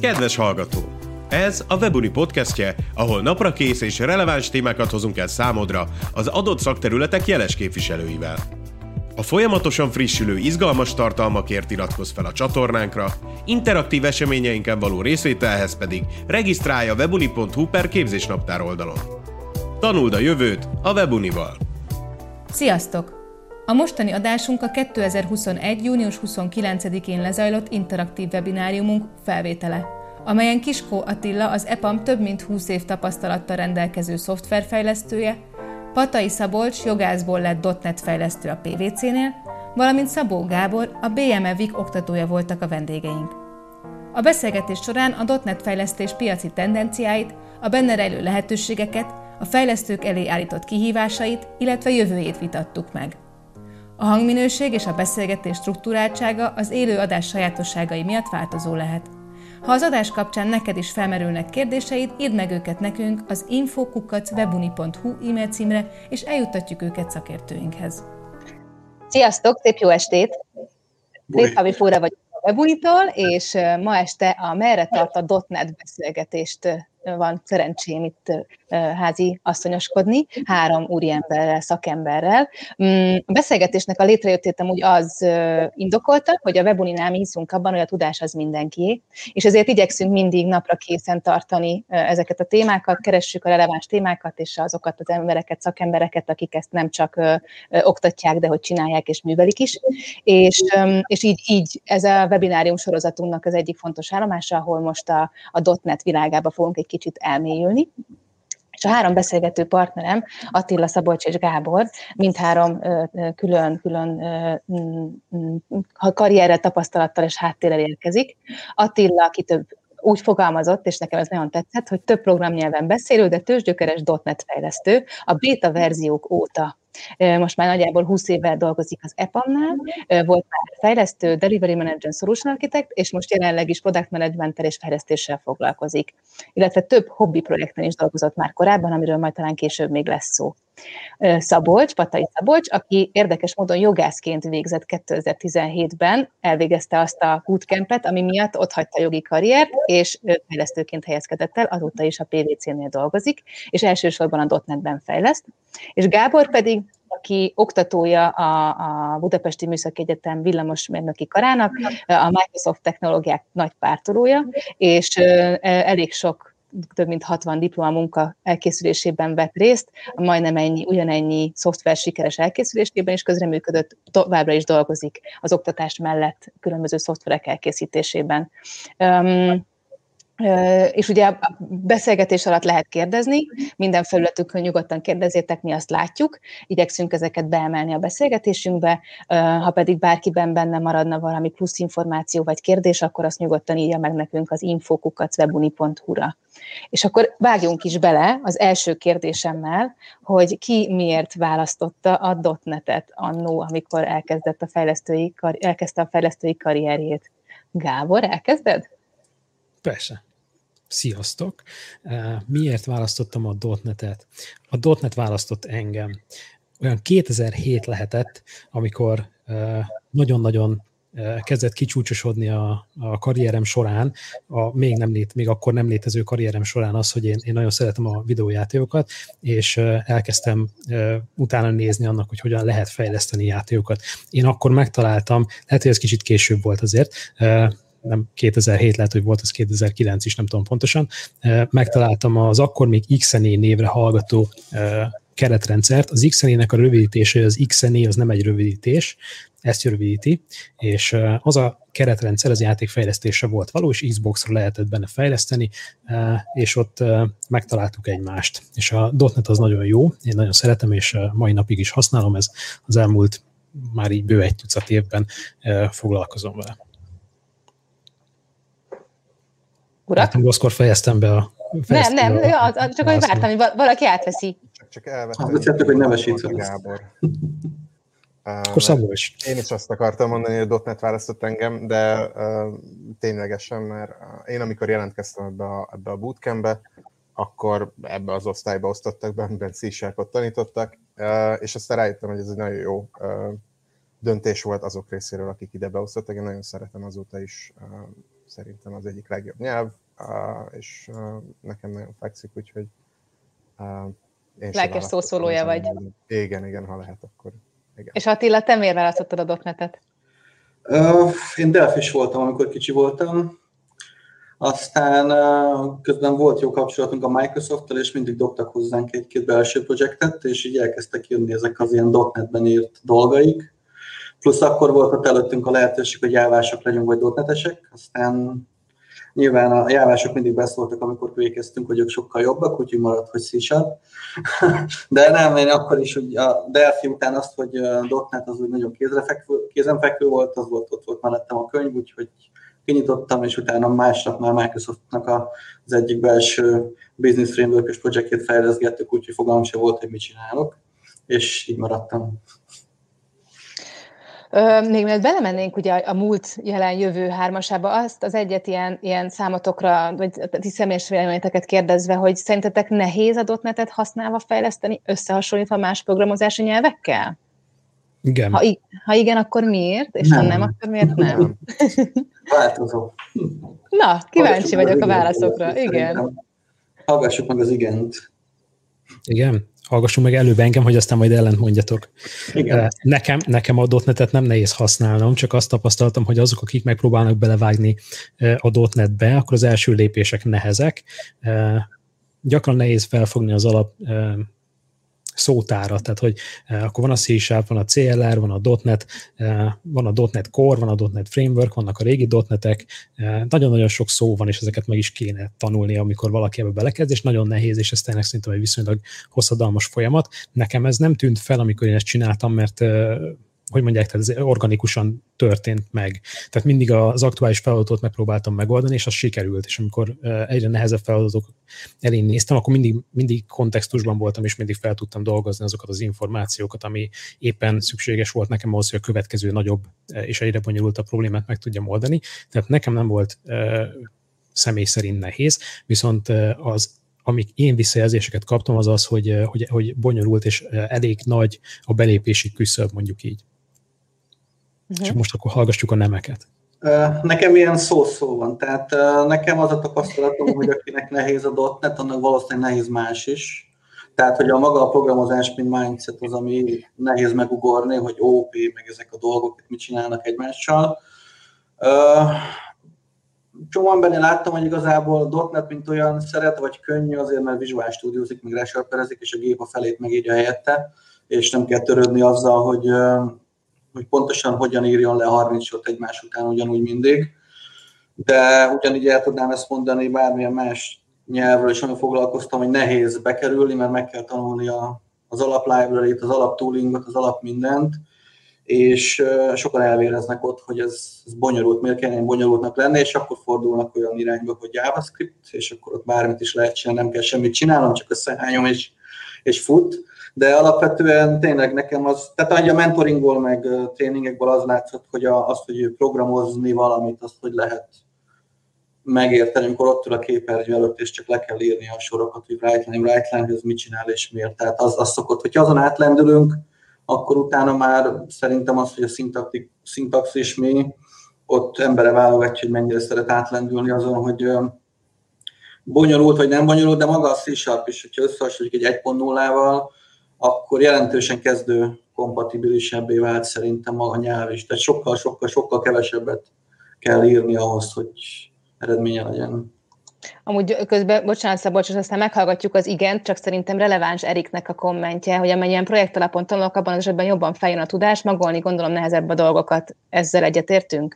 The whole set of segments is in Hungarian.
Kedves hallgató! Ez a Webuni podcastje, ahol napra kész és releváns témákat hozunk el számodra az adott szakterületek jeles képviselőivel. A folyamatosan frissülő, izgalmas tartalmakért iratkozz fel a csatornánkra, interaktív eseményeinken való részvételhez pedig regisztrálj a webuni.hu per képzésnaptár oldalon. Tanuld a jövőt a Webunival! Sziasztok! A mostani adásunk a 2021. június 29-én lezajlott interaktív webináriumunk felvétele, amelyen Kiskó Attila, az EPAM több mint 20 év tapasztalattal rendelkező szoftverfejlesztője, Patai Szabolcs jogászból lett .NET fejlesztő a PVC-nél, valamint Szabó Gábor, a BME VIK oktatója voltak a vendégeink. A beszélgetés során a .NET fejlesztés piaci tendenciáit, a benne rejlő lehetőségeket, a fejlesztők elé állított kihívásait, illetve jövőjét vitattuk meg. A hangminőség és a beszélgetés struktúráltsága az élő adás sajátosságai miatt változó lehet. Ha az adás kapcsán neked is felmerülnek kérdéseid, írd meg őket nekünk az infokukacwebuni.hu e-mail címre, és eljuttatjuk őket szakértőinkhez. Sziasztok, szép jó estét! Havi Fóra vagyok a Webunitól, és ma este a Merre tart a .NET beszélgetést van szerencsém itt házi asszonyoskodni, három úriemberrel, szakemberrel. Mm, a beszélgetésnek a létrejöttét úgy az indokolta, hogy a webuninál mi hiszünk abban, hogy a tudás az mindenkié, és ezért igyekszünk mindig napra készen tartani ezeket a témákat, keressük a releváns témákat, és azokat az embereket, szakembereket, akik ezt nem csak oktatják, de hogy csinálják és művelik is. És, és így, így ez a webinárium sorozatunknak az egyik fontos állomása, ahol most a, a .NET világába fogunk egy kicsit elmélyülni. És a három beszélgető partnerem, Attila, Szabolcs és Gábor, mindhárom külön-külön karrierrel, tapasztalattal és háttérrel érkezik. Attila, aki több úgy fogalmazott, és nekem ez nagyon tetszett, hogy több programnyelven beszélő, de tőzsgyökeres .NET fejlesztő, a beta verziók óta most már nagyjából 20 évvel dolgozik az EPAM-nál, volt már fejlesztő, delivery manager, solution architect, és most jelenleg is product management és fejlesztéssel foglalkozik. Illetve több hobbi projekten is dolgozott már korábban, amiről majd talán később még lesz szó. Szabolcs, Patai Szabolcs, aki érdekes módon jogászként végzett 2017-ben, elvégezte azt a bootcampet, ami miatt ott hagyta a jogi karriert, és fejlesztőként helyezkedett el, azóta is a PVC-nél dolgozik, és elsősorban a .NET-ben fejleszt. És Gábor pedig aki oktatója a, a Budapesti Műszaki Egyetem villamosmérnöki karának, a Microsoft technológiák nagy pártolója, és elég sok több mint 60 diploma munka elkészülésében vett részt, majdnem ennyi, ugyanennyi szoftver sikeres elkészülésében is közreműködött, továbbra is dolgozik az oktatás mellett különböző szoftverek elkészítésében. Um, és ugye a beszélgetés alatt lehet kérdezni, minden felületükön nyugodtan kérdezétek, mi azt látjuk, igyekszünk ezeket beemelni a beszélgetésünkbe, ha pedig bárkiben benne maradna valami plusz információ vagy kérdés, akkor azt nyugodtan írja meg nekünk az infokukacwebuni.hu-ra. És akkor vágjunk is bele az első kérdésemmel, hogy ki miért választotta a .NET-et annó, amikor elkezdett a fejlesztői, elkezdte a fejlesztői karrierjét. Gábor, elkezded? Persze. Sziasztok! Miért választottam a .NET-et? A .NET választott engem. Olyan 2007 lehetett, amikor nagyon-nagyon kezdett kicsúcsosodni a, a karrierem során, a még, nem lét, még akkor nem létező karrierem során az, hogy én, én nagyon szeretem a videójátékokat, és elkezdtem utána nézni annak, hogy hogyan lehet fejleszteni játékokat. Én akkor megtaláltam, lehet, hogy ez kicsit később volt azért, nem 2007, lehet, hogy volt az 2009 is, nem tudom pontosan, megtaláltam az akkor még XNE névre hallgató keretrendszert. Az XNE-nek a rövidítése, az XNE az nem egy rövidítés, ezt rövidíti, és az a keretrendszer az játékfejlesztése volt való, és Xbox-ra lehetett benne fejleszteni, és ott megtaláltuk egymást. És a .NET az nagyon jó, én nagyon szeretem, és mai napig is használom, ez az elmúlt már így bő egy tucat évben foglalkozom vele. Urak? Hát, rosszkor fejeztem be a Nem, nem, a, csak hogy vártam, hogy valaki átveszi. Csak, csak elvettem. Azt hogy nem Gábor. Akkor Szabolcs. Én is azt akartam mondani, hogy a .NET választott engem, de uh, ténylegesen, mert én amikor jelentkeztem ebbe a, ebbe a bootcampbe, akkor ebbe az osztályba osztottak be, amiben c tanítottak, uh, és aztán rájöttem, hogy ez egy nagyon jó uh, döntés volt azok részéről, akik ide beosztottak. Én nagyon szeretem azóta is uh, szerintem az egyik legjobb nyelv, és nekem nagyon fekszik, úgyhogy én Lelkes szószólója vagy. Igen, igen, ha lehet, akkor igen. És Attila, te miért választottad a dotnetet? Uh, én Delfis voltam, amikor kicsi voltam, aztán uh, közben volt jó kapcsolatunk a Microsoft-tal, és mindig dobtak hozzánk egy-két belső projektet, és így elkezdtek jönni ezek az ilyen .NET-ben írt dolgaik. Plusz akkor volt ott előttünk a lehetőség, hogy jávások legyünk, vagy dotnetesek, aztán Nyilván a jávások mindig beszóltak, amikor végeztünk, hogy ők sokkal jobbak, úgyhogy maradt, hogy c De nem, én akkor is, hogy a Delphi után azt, hogy .NET az úgy nagyon kézenfekvő, kézenfekvő volt, az volt, ott volt mellettem a könyv, úgyhogy kinyitottam, és utána másnap már Microsoftnak az egyik belső business framework projektjét fejleszgettük, úgyhogy fogalmam sem volt, hogy mit csinálok, és így maradtam. Még mert belemennénk ugye a múlt, jelen, jövő hármasába, azt az egyet ilyen, ilyen számotokra, vagy ti személyes véleményeteket kérdezve, hogy szerintetek nehéz a dotnetet használva fejleszteni, összehasonlítva más programozási nyelvekkel? Igen. Ha, ha igen, akkor miért? És nem. ha nem, akkor miért nem? Változó. Na, kíváncsi vagyok a válaszokra. Igen. Hallgassuk meg az igent. Igen hallgassunk meg előbb engem, hogy aztán majd ellent mondjatok. Igen. Nekem, nekem a dotnetet nem nehéz használnom, csak azt tapasztaltam, hogy azok, akik megpróbálnak belevágni a dotnetbe, akkor az első lépések nehezek. Gyakran nehéz felfogni az alap szótára, tehát hogy eh, akkor van a C van a CLR, van a .NET, eh, van a .NET Core, van a .NET Framework, vannak a régi .NET-ek, eh, nagyon-nagyon sok szó van, és ezeket meg is kéne tanulni, amikor valaki ebbe belekezd, és nagyon nehéz, és ez tényleg szerintem egy viszonylag hosszadalmas folyamat. Nekem ez nem tűnt fel, amikor én ezt csináltam, mert hogy mondják, tehát ez organikusan történt meg. Tehát mindig az aktuális feladatot megpróbáltam megoldani, és az sikerült, és amikor egyre nehezebb feladatok elé néztem, akkor mindig, mindig kontextusban voltam, és mindig fel tudtam dolgozni azokat az információkat, ami éppen szükséges volt nekem ahhoz, hogy a következő nagyobb és egyre bonyolultabb problémát meg tudjam oldani. Tehát nekem nem volt személy szerint nehéz, viszont az amik én visszajelzéseket kaptam, az az, hogy, hogy, hogy bonyolult és elég nagy a belépési küszöb, mondjuk így. Uh-huh. És most akkor hallgassuk a nemeket. Nekem ilyen szó-szó van, tehát nekem az a tapasztalatom, hogy akinek nehéz a .NET, annak valószínűleg nehéz más is. Tehát, hogy a maga a programozás, mint mindset az, ami nehéz megugorni, hogy OP, meg ezek a dolgok, mit csinálnak egymással. Csomó embernél láttam, hogy igazából .NET, mint olyan szeret, vagy könnyű, azért mert Visual Studiozik, meg resharperezik, és a gép a felét megírja helyette, és nem kell törődni azzal, hogy hogy pontosan hogyan írjon le 30 sort egymás után ugyanúgy mindig. De ugyanígy el tudnám ezt mondani bármilyen más nyelvről is, ami foglalkoztam, hogy nehéz bekerülni, mert meg kell tanulni a, az alap library az alap toolingot, az alap mindent, és sokan elvéreznek ott, hogy ez, ez bonyolult, miért kellene bonyolultnak lenni, és akkor fordulnak olyan irányba, hogy JavaScript, és akkor ott bármit is lehet csinálni, nem kell semmit csinálnom, csak összehányom és, és fut de alapvetően tényleg nekem az, tehát a mentoringból, meg tréningekből az látszott, hogy a, azt, hogy programozni valamit, azt, hogy lehet megérteni, amikor ott ül a képernyő előtt, és csak le kell írni a sorokat, hogy right line, right line, ez mit csinál és miért. Tehát az, az szokott, hogyha azon átlendülünk, akkor utána már szerintem az, hogy a szintax is mi, ott embere válogatja, hogy mennyire szeret átlendülni azon, hogy bonyolult vagy nem bonyolult, de maga a C-Sharp is, hogyha összehasonlítjuk egy 1.0-val, akkor jelentősen kezdő kompatibilisebbé vált szerintem a nyelv is. Tehát sokkal, sokkal, sokkal kevesebbet kell írni ahhoz, hogy eredménye legyen. Amúgy közben, bocsánat Szabolcs, aztán meghallgatjuk az igent, csak szerintem releváns Eriknek a kommentje, hogy amennyien projekt alapon tanulok, abban az esetben jobban feljön a tudás, magolni gondolom nehezebb a dolgokat. Ezzel egyetértünk?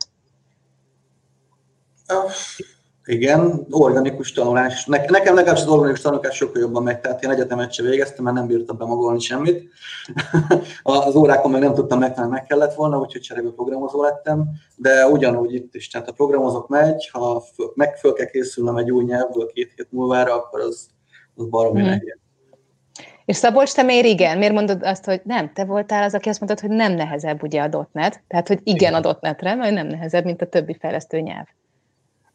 Igen, organikus tanulás. Ne, nekem legalábbis az organikus tanulás sokkal jobban megy, tehát én egyetemet sem végeztem, mert nem bírtam bemagolni semmit. az órákon meg nem tudtam megtanulni, meg kellett volna, úgyhogy cserébe programozó lettem, de ugyanúgy itt is. Tehát a programozok megy, ha meg föl kell készülnem egy új nyelvből két hét múlvára, akkor az, az baromi hmm. nehéz. És Szabolcs, te miért igen? Miért mondod azt, hogy nem? Te voltál az, aki azt mondtad, hogy nem nehezebb ugye a .NET, tehát hogy igen, igen. a .NET-re, mert nem nehezebb, mint a többi fejlesztő nyelv.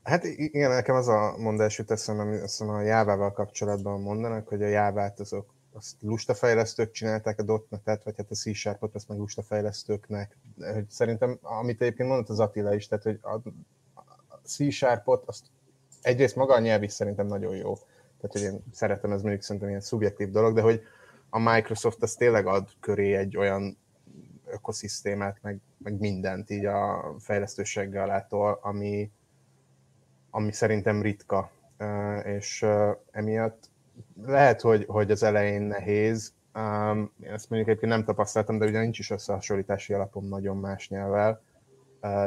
Hát igen, nekem az a mondás jut eszembe, amit azt a Jávával kapcsolatban mondanak, hogy a Jávát azok azt lustafejlesztők csinálták a .NET-et, vagy hát a C Sharpot, azt meg lustafejlesztőknek. Hogy szerintem, amit egyébként mondott az Attila is, tehát hogy a, C-Sharpot, azt egyrészt maga a nyelv is szerintem nagyon jó. Tehát, hogy én szeretem, ez mondjuk szerintem ilyen szubjektív dolog, de hogy a Microsoft az tényleg ad köré egy olyan ökoszisztémát, meg, meg mindent így a fejlesztőséggel lától, ami, ami szerintem ritka, és emiatt lehet, hogy, hogy az elején nehéz, Um, én ezt mondjuk egyébként nem tapasztaltam, de ugye nincs is összehasonlítási alapom nagyon más nyelvvel,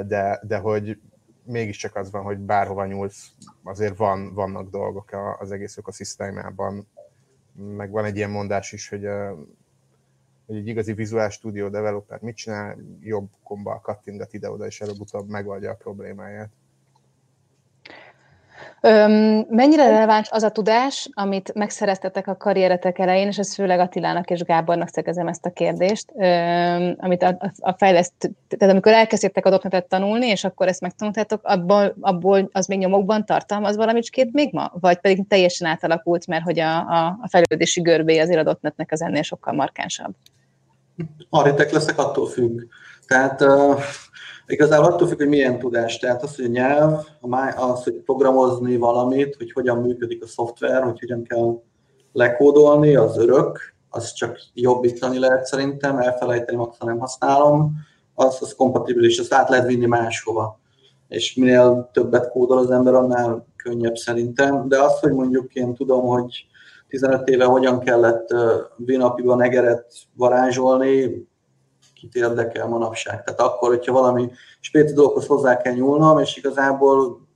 de, de hogy mégiscsak az van, hogy bárhova nyúlsz, azért van, vannak dolgok az egész ökoszisztémában, meg van egy ilyen mondás is, hogy, hogy egy igazi Visual Studio developer mit csinál, jobb komba kattingat ide-oda, és előbb-utóbb megoldja a problémáját. Öm, mennyire releváns az a tudás, amit megszereztetek a karrieretek elején, és ez főleg Attilának és Gábornak szegezem ezt a kérdést, öm, amit a, a, fejleszt, tehát amikor elkezdtétek a dotnetet tanulni, és akkor ezt megtanultátok, abból, abból az még nyomokban tartalmaz valamicskét még ma? Vagy pedig teljesen átalakult, mert hogy a, a, a fejlődési görbé azért a dotnetnek az ennél sokkal markánsabb? Aritek leszek, attól függ. Tehát uh Igazából attól függ, hogy milyen tudás. Tehát az, hogy a nyelv, az, hogy programozni valamit, hogy hogyan működik a szoftver, hogy hogyan kell lekódolni, az örök, az csak jobbítani lehet szerintem, elfelejteni, maximum nem használom, az, az kompatibilis, azt át lehet vinni máshova. És minél többet kódol az ember, annál könnyebb szerintem. De az, hogy mondjuk én tudom, hogy 15 éve hogyan kellett Vinapiban egeret varázsolni, kit érdekel manapság. Tehát akkor, hogyha valami spéci dolgokhoz hozzá kell nyúlnom, és igazából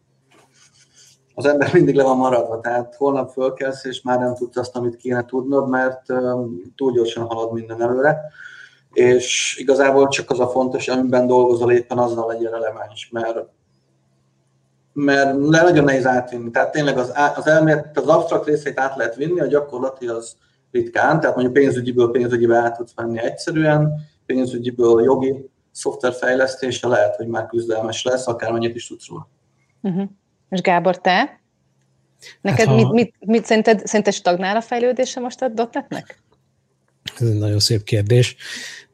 az ember mindig le van maradva, tehát holnap fölkelsz, és már nem tudsz azt, amit kéne tudnod, mert túl gyorsan halad minden előre, és igazából csak az a fontos, amiben dolgozol éppen azzal legyen releváns, mert mert nagyon nehéz átvinni. Tehát tényleg az, az elmélet, az absztrakt részét át lehet vinni, a gyakorlati az ritkán, tehát mondjuk pénzügyiből pénzügyibe át tudsz venni egyszerűen, pénzügyiből jogi szoftverfejlesztése lehet, hogy már küzdelmes lesz, akármennyit is tudsz róla. Uh-huh. És Gábor, te? Neked hát, mit, mit, mit szerinted, szerinted stagnál a fejlődése most a dotnetnek? Ez egy nagyon szép kérdés.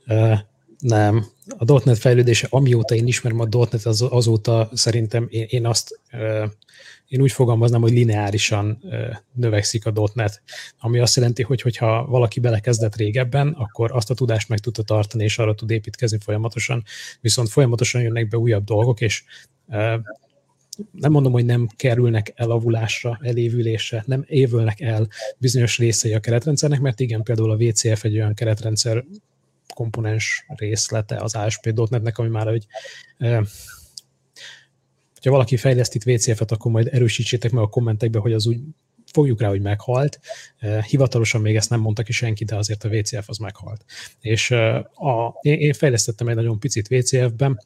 Uh, nem. A dotnet fejlődése, amióta én ismerem a dotnet, az, azóta szerintem én, én azt uh, én úgy fogalmaznám, hogy lineárisan növekszik a .NET, ami azt jelenti, hogy hogyha valaki belekezdett régebben, akkor azt a tudást meg tudta tartani, és arra tud építkezni folyamatosan, viszont folyamatosan jönnek be újabb dolgok, és nem mondom, hogy nem kerülnek elavulásra, elévülésre, nem évülnek el bizonyos részei a keretrendszernek, mert igen, például a VCF egy olyan keretrendszer komponens részlete az ASP.NET-nek, ami már egy hogyha valaki fejleszt itt VCF-et, akkor majd erősítsétek meg a kommentekbe, hogy az úgy fogjuk rá, hogy meghalt. Eh, hivatalosan még ezt nem mondta ki senki, de azért a VCF az meghalt. És eh, a, én fejlesztettem egy nagyon picit VCF-ben,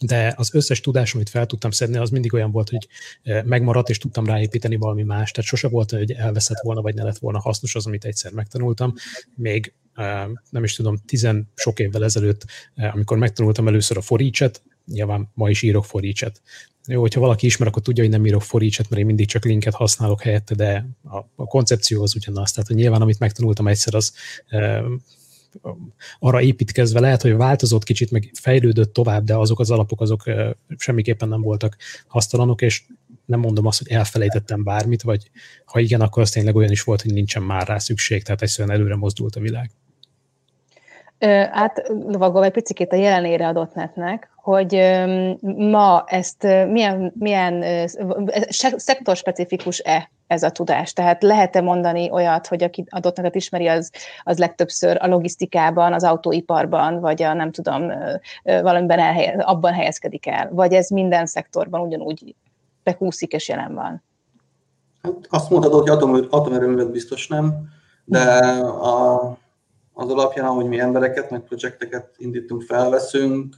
de az összes tudás, amit fel tudtam szedni, az mindig olyan volt, hogy eh, megmaradt, és tudtam ráépíteni valami más. Tehát sose volt, hogy elveszett volna, vagy ne lett volna hasznos az, amit egyszer megtanultam. Még nem is tudom, tizen sok évvel ezelőtt, amikor megtanultam először a foricset, nyilván ma is írok foricset, jó, hogyha valaki ismer, akkor tudja, hogy nem írok foricset, mert én mindig csak linket használok helyette, de a, a koncepció az ugyanaz. Tehát, hogy nyilván, amit megtanultam egyszer, az e, arra építkezve lehet, hogy változott kicsit, meg fejlődött tovább, de azok az alapok, azok e, semmiképpen nem voltak hasztalanok, és nem mondom azt, hogy elfelejtettem bármit, vagy ha igen, akkor az tényleg olyan is volt, hogy nincsen már rá szükség, tehát egyszerűen előre mozdult a világ. Lovagol egy picit a jelenére adott netnek, hogy ma ezt milyen, milyen szektorspecifikus-e ez a tudás? Tehát lehet-e mondani olyat, hogy aki adott netet ismeri, az, az legtöbbször a logisztikában, az autóiparban, vagy a nem tudom, valamiben elhelyez, abban helyezkedik el? Vagy ez minden szektorban ugyanúgy bekúszik és jelen van? Hát azt mondhatod, hogy atom, atomerőművet biztos nem, de a, az alapján, ahogy mi embereket, meg projekteket indítunk, felveszünk,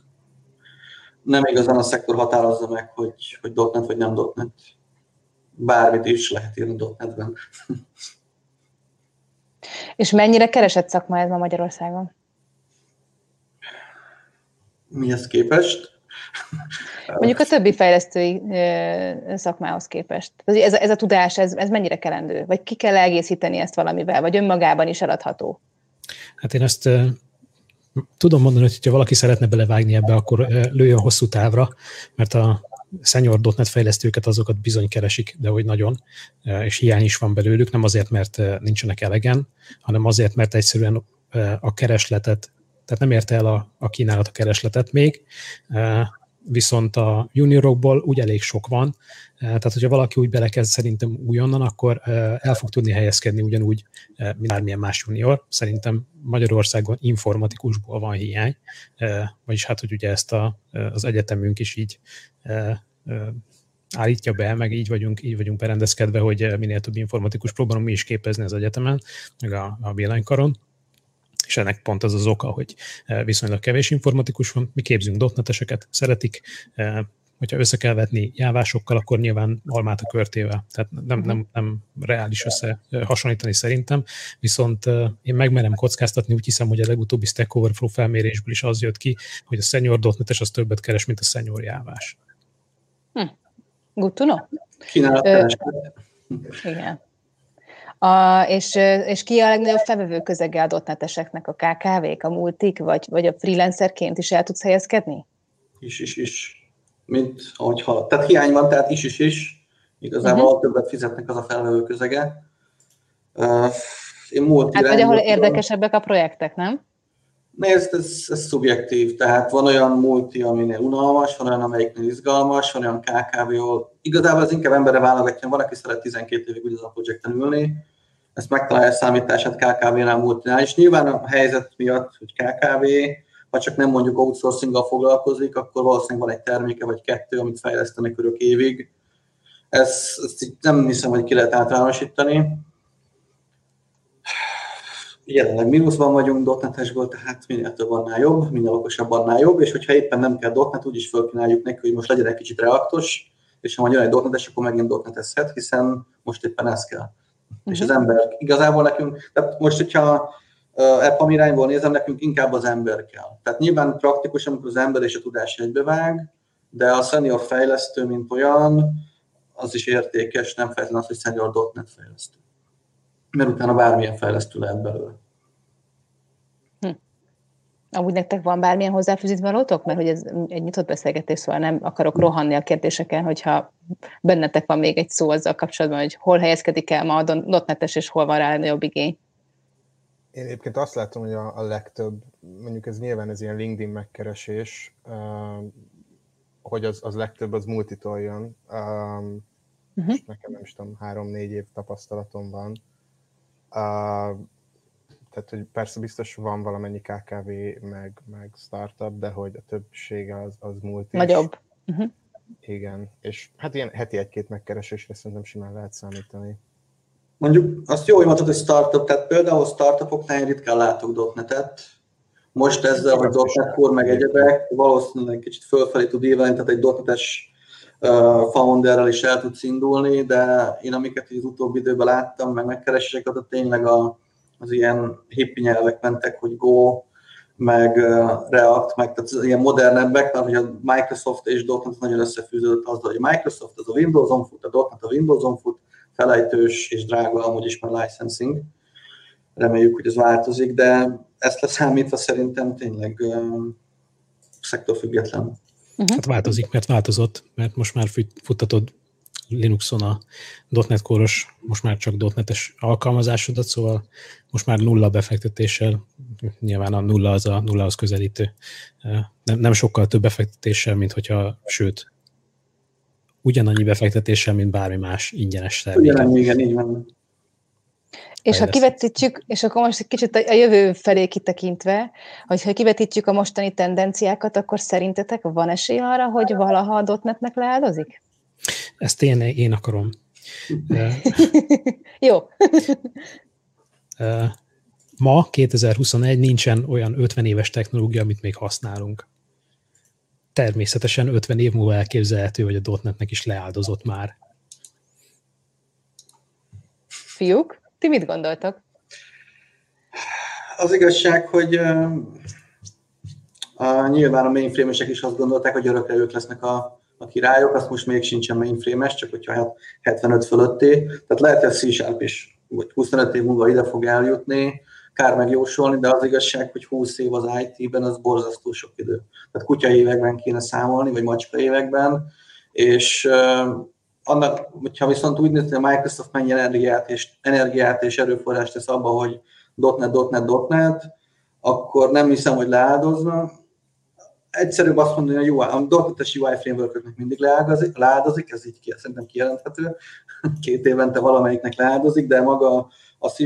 nem igazán a szektor határozza meg, hogy, hogy .NET vagy nem .NET. Bármit is lehet írni .NET-ben. És mennyire keresett szakma ez ma Magyarországon? Mihez képest? Mondjuk a többi fejlesztői szakmához képest. Ez, ez a tudás, ez, ez mennyire kelendő? Vagy ki kell egészíteni ezt valamivel? Vagy önmagában is eladható? Hát én ezt tudom mondani, hogy ha valaki szeretne belevágni ebbe, akkor lőjön hosszú távra, mert a senior.net fejlesztőket, azokat bizony keresik, de hogy nagyon, és hiány is van belőlük, nem azért, mert nincsenek elegen, hanem azért, mert egyszerűen a keresletet, tehát nem érte el a, a kínálat a keresletet még, viszont a juniorokból úgy elég sok van, tehát hogyha valaki úgy belekezd szerintem újonnan, akkor el fog tudni helyezkedni ugyanúgy, mint bármilyen más junior. Szerintem Magyarországon informatikusból van hiány, vagyis hát, hogy ugye ezt a, az egyetemünk is így állítja be, meg így vagyunk, így vagyunk berendezkedve, hogy minél több informatikus próbálunk mi is képezni az egyetemen, meg a, a villanykaron és ennek pont az az oka, hogy e, viszonylag kevés informatikus van, mi képzünk dotneteseket, szeretik, e, hogyha össze kell vetni jávásokkal, akkor nyilván almát a körtével. Tehát nem, nem, nem reális össze e, hasonlítani szerintem, viszont én megmerem kockáztatni, úgy hiszem, hogy a legutóbbi Stack Overflow felmérésből is az jött ki, hogy a senior dotnetes az többet keres, mint a senior jávás. Hm. Good to know. Igen. A, és, és ki a legnagyobb felvevő közege a dotneteseknek? A KKV-k, a multik, vagy, vagy a freelancerként is el tudsz helyezkedni? Is, is, is. Mint ahogy halad. Tehát hiány van, tehát is, is, is. Igazából uh-huh. többet fizetnek az a felvevő közege. Uh, én multi hát vagy ahol érdekesebbek a projektek, nem? Nézd, ez, ez szubjektív, tehát van olyan multi, aminél unalmas, van olyan, amelyiknél izgalmas, van olyan KKV, ahol igazából az inkább emberre válogatja, van, aki szeret 12 évig ugyanaz a projekten ülni, ezt megtalálja a számítását KKV-nál, multinál, és nyilván a helyzet miatt, hogy KKV, ha csak nem mondjuk outsourcing foglalkozik, akkor valószínűleg van egy terméke vagy kettő, amit fejlesztenek örök évig. Ezt, ezt nem hiszem, hogy ki lehet általánosítani jelenleg mínuszban vagyunk dotnetesből, tehát minél több annál jobb, minél okosabb annál jobb, és hogyha éppen nem kell dotnet, úgyis fölkínáljuk neki, hogy most legyen egy kicsit reaktos, és ha majd jön egy dotnetes, akkor megint dotnetezhet, hiszen most éppen ez kell. Uh-huh. És az mhm. ember igazából nekünk, tehát most, hogyha EPAM irányból nézem, nekünk inkább az ember kell. Tehát nyilván praktikus, amikor az ember és a tudás egybevág, de a senior fejlesztő, mint olyan, az is értékes, nem feltétlenül az, hogy senior .NET fejlesztő mert utána bármilyen fejlesztő lehet belőle. Hm. Amúgy nektek van bármilyen hozzáfűzít valótok? Mert hogy ez egy nyitott beszélgetés, szóval nem akarok rohanni a kérdéseken, hogyha bennetek van még egy szó azzal kapcsolatban, hogy hol helyezkedik el ma a dotnetes, és hol van rá a nagyobb igény. Én egyébként azt látom, hogy a, a legtöbb, mondjuk ez nyilván ez ilyen LinkedIn megkeresés, uh, hogy az, az legtöbb az multitól jön. Um, uh-huh. nekem nem is tudom, három-négy év tapasztalatom van Uh, tehát, hogy persze biztos van valamennyi KKV, meg, meg startup, de hogy a többsége az, az múlt Nagyobb. Uh-huh. Igen, és hát ilyen heti egy-két megkeresésre szerintem simán lehet számítani. Mondjuk azt jó, hogy mondtad, hogy startup, tehát például startupoknál én ritkán látok dotnetet. Most ezzel, hogy dotnet core meg egyebek, valószínűleg kicsit fölfelé tud évelni, tehát egy dotnetes founderrel is el tudsz indulni, de én amiket az utóbbi időben láttam, meg megkereséseket, ott tényleg a, az ilyen hippi nyelvek mentek, hogy Go, meg React, meg tehát az ilyen modernebbek, mert hogy a Microsoft és .NET nagyon összefűződött azzal, hogy a Microsoft az a Windows-on fut, a .NET a Windows-on fut, felejtős és drága amúgy is már licensing. Reméljük, hogy ez változik, de ezt leszámítva szerintem tényleg um, szektorfüggetlen. Uh-huh. Hát változik, mert változott, mert most már futtatod Linuxon a .NET kóros, most már csak .NET-es alkalmazásodat, szóval most már nulla befektetéssel, nyilván a nulla az a nulla az közelítő, nem, nem sokkal több befektetéssel, mint hogyha, sőt, ugyanannyi befektetéssel, mint bármi más ingyenes termék. Ugyanannyi, igen, így van. És ha kivetítjük, és akkor most egy kicsit a jövő felé kitekintve, hogyha kivetítjük a mostani tendenciákat, akkor szerintetek van esély arra, hogy valaha a dotnetnek leáldozik? Ezt én, én akarom. Jó. Ma, 2021 nincsen olyan 50 éves technológia, amit még használunk. Természetesen 50 év múlva elképzelhető, hogy a dotnetnek is leáldozott már. Fiúk? Ti mit gondoltok? Az igazság, hogy uh, uh, nyilván a mainframe-esek is azt gondolták, hogy örökre ők lesznek a, a királyok, azt most még sincsen mainframe csak hogyha 75 fölötti. Tehát lehet, hogy C-Sharp is vagy 25 év múlva ide fog eljutni, kár megjósolni, de az igazság, hogy 20 év az IT-ben, az borzasztó sok idő. Tehát kutya években kéne számolni, vagy macska években, és annak, hogyha viszont úgy nézni, hogy a Microsoft mennyi energiát és, energiát és erőforrást tesz abba, hogy .NET, .NET, .NET, akkor nem hiszem, hogy leáldozna. Egyszerűbb azt mondani, hogy a, UI, a .NET-es UI framework mindig leáldozik, leáldozik, ez így szerintem kijelenthető. Két évente valamelyiknek leáldozik, de maga a c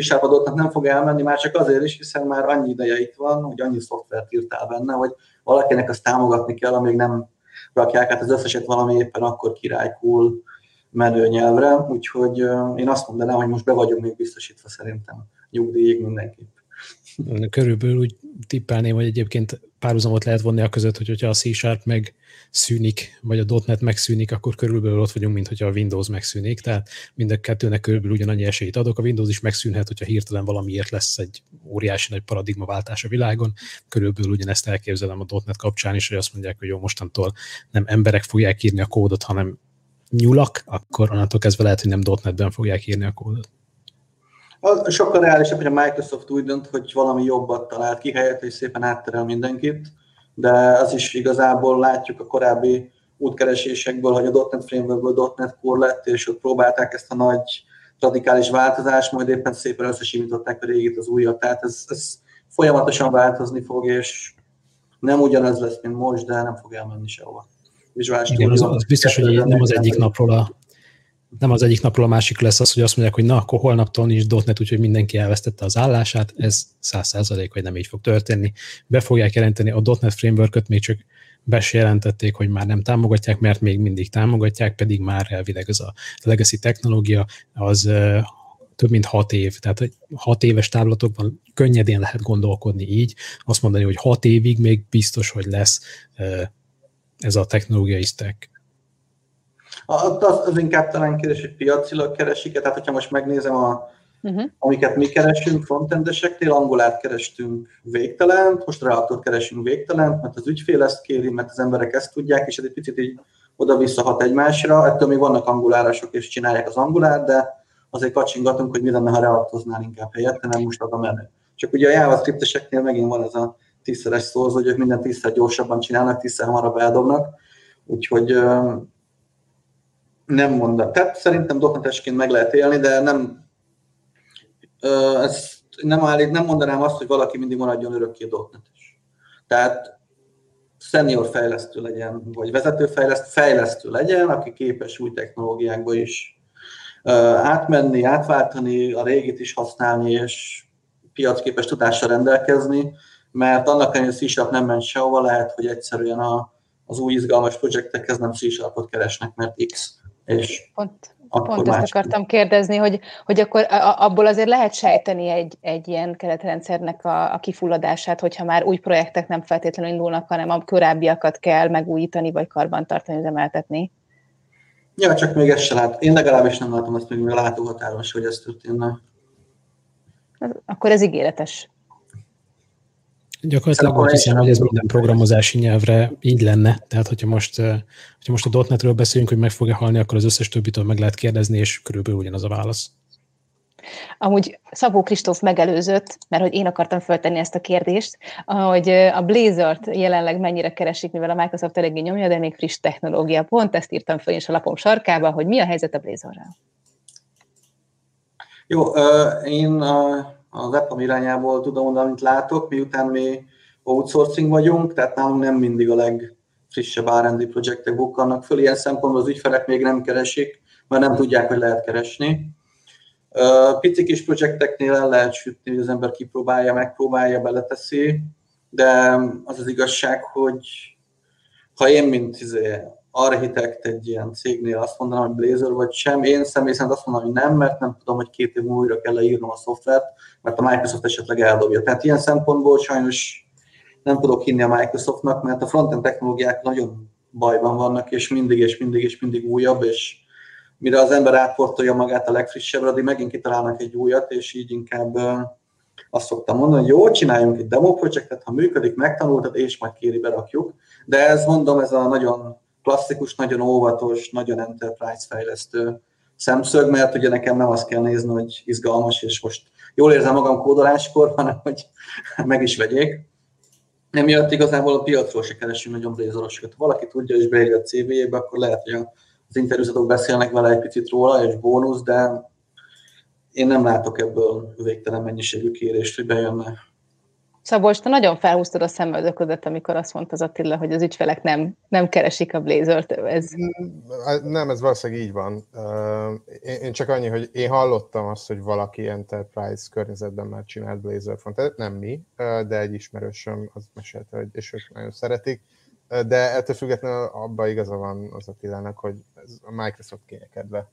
nem fog elmenni, már csak azért is, hiszen már annyi ideje itt van, hogy annyi szoftvert írtál benne, hogy valakinek azt támogatni kell, amíg nem rakják át az összeset valami éppen akkor király cool menő nyelvre, úgyhogy én azt mondanám, hogy most be vagyunk még biztosítva szerintem nyugdíjig mindenképp. Körülbelül úgy tippelném, hogy egyébként párhuzamot lehet vonni a között, hogy hogyha a C-Sharp meg szűnik, vagy a .NET megszűnik, akkor körülbelül ott vagyunk, mint hogyha a Windows megszűnik, tehát mind a kettőnek körülbelül ugyanannyi esélyt adok. A Windows is megszűnhet, hogyha hirtelen valamiért lesz egy óriási nagy paradigmaváltás a világon. Körülbelül ugyanezt elképzelem a .NET kapcsán is, hogy azt mondják, hogy jó, mostantól nem emberek fogják írni a kódot, hanem nyulak, akkor onnantól kezdve lehet, hogy nem .NET-ben fogják írni a kódot. Az sokkal reálisabb, hogy a Microsoft úgy dönt, hogy valami jobbat talált ki helyett, és szépen átterel mindenkit, de az is igazából látjuk a korábbi útkeresésekből, hogy a .NET Frameworkből .NET Core lett, és ott próbálták ezt a nagy radikális változást, majd éppen szépen összesimították a régit az újat, tehát ez, ez folyamatosan változni fog, és nem ugyanaz lesz, mint most, de nem fog elmenni sehova. Igen, az, az biztos, hogy nem az egyik napról a nem az egyik napról a másik lesz az, hogy azt mondják, hogy na, akkor holnaptól nincs .NET, úgyhogy mindenki elvesztette az állását, ez száz százalék, hogy nem így fog történni. Be fogják jelenteni a .NET framework még csak be se jelentették, hogy már nem támogatják, mert még mindig támogatják, pedig már elvileg az a legacy technológia az több mint hat év, tehát hat éves távlatokban könnyedén lehet gondolkodni így, azt mondani, hogy hat évig még biztos, hogy lesz ez a technológiai stack. Az, az inkább talán kérdés, hogy piacilag keresik tehát hogyha most megnézem a, uh-huh. amiket mi keresünk frontendeseknél, angolát kerestünk végtelent, most reaktort keresünk végtelent, mert az ügyfél ezt kéri, mert az emberek ezt tudják, és ez egy picit így oda-vissza hat egymásra. Ettől még vannak angolárasok, és csinálják az angolát, de azért kacsingatunk, hogy mi lenne, ha reaktoznál inkább helyette, nem most ad a menő. Csak ugye a JavaScript-eseknél megint van ez a tízszeres szó, hogy ők minden tízszer gyorsabban csinálnak, tízszer hamarabb eldobnak, úgyhogy nem mondom. Tehát szerintem dokmentesként meg lehet élni, de nem, ezt nem, állít, nem mondanám azt, hogy valaki mindig maradjon örökké doknetes. Tehát senior fejlesztő legyen, vagy vezetőfejlesztő, fejlesztő legyen, aki képes új technológiákba is átmenni, átváltani, a régit is használni, és piacképes tudással rendelkezni, mert annak ellenére a nem ment sehova, lehet, hogy egyszerűen a, az új izgalmas projektekhez nem c keresnek, mert X és pont, pont ezt akartam kérdezni, hogy, hogy akkor abból azért lehet sejteni egy, egy ilyen keretrendszernek a, a kifulladását, hogyha már új projektek nem feltétlenül indulnak, hanem a korábbiakat kell megújítani, vagy karbantartani, üzemeltetni. Ja, csak még ezt se lát. Én legalábbis nem látom ezt még a látóhatáron hogy ez történne. Akkor ez ígéretes. Gyakorlatilag azt hiszem, hogy ez minden programozási nyelvre így lenne. Tehát, hogyha most, hogyha most a .NET-ről beszélünk, hogy meg fog-e halni, akkor az összes többitől meg lehet kérdezni, és körülbelül ugyanaz a válasz. Amúgy Szabó Kristóf megelőzött, mert hogy én akartam föltenni ezt a kérdést, hogy a Blazor-t jelenleg mennyire keresik, mivel a Microsoft eléggé nyomja, de még friss technológia. Pont ezt írtam föl is a lapom sarkába, hogy mi a helyzet a Blazorral. Jó, én az Apple irányából tudom mondani, amit látok, miután mi outsourcing vagyunk, tehát nálunk nem mindig a legfrissebb R&D projektek bukkannak föl, ilyen szempontból az ügyfelek még nem keresik, mert nem tudják, hogy lehet keresni. Pici kis projekteknél el lehet sütni, hogy az ember kipróbálja, megpróbálja, beleteszi, de az az igazság, hogy ha én, mint izé, architekt egy ilyen cégnél azt mondanám, hogy Blazor vagy sem. Én személy szerint azt mondom, hogy nem, mert nem tudom, hogy két év múlva kell leírnom a szoftvert, mert a Microsoft esetleg eldobja. Tehát ilyen szempontból sajnos nem tudok hinni a Microsoftnak, mert a frontend technológiák nagyon bajban vannak, és mindig, és mindig, és mindig újabb, és mire az ember átportolja magát a legfrissebbre, addig megint kitalálnak egy újat, és így inkább azt szoktam mondani, hogy jó, csináljunk egy demo projektet, ha működik, megtanultad, és majd kéri berakjuk. De ez mondom, ez a nagyon klasszikus, nagyon óvatos, nagyon enterprise fejlesztő szemszög, mert ugye nekem nem azt kell nézni, hogy izgalmas, és most jól érzem magam kódoláskor, hanem hogy meg is vegyék. emiatt igazából a piacról se keresünk nagyon blézorosokat. Valaki tudja és beírja a CV-jébe, akkor lehet, hogy az interjúzatok beszélnek vele egy picit róla, és bónusz, de én nem látok ebből végtelen mennyiségű kérést, hogy bejönne. Szabolcs, te nagyon felhúztad a szemöldöködet, amikor azt mondta az Attila, hogy az ügyfelek nem, nem keresik a Blazert. Ez... Nem, ez valószínűleg így van. Én csak annyi, hogy én hallottam azt, hogy valaki Enterprise környezetben már csinált Blazer fontot. Nem mi, de egy ismerősöm az mesélte, hogy, és ők nagyon szeretik. De ettől függetlenül abban igaza van az Attilának, hogy ez a Microsoft kényekedve,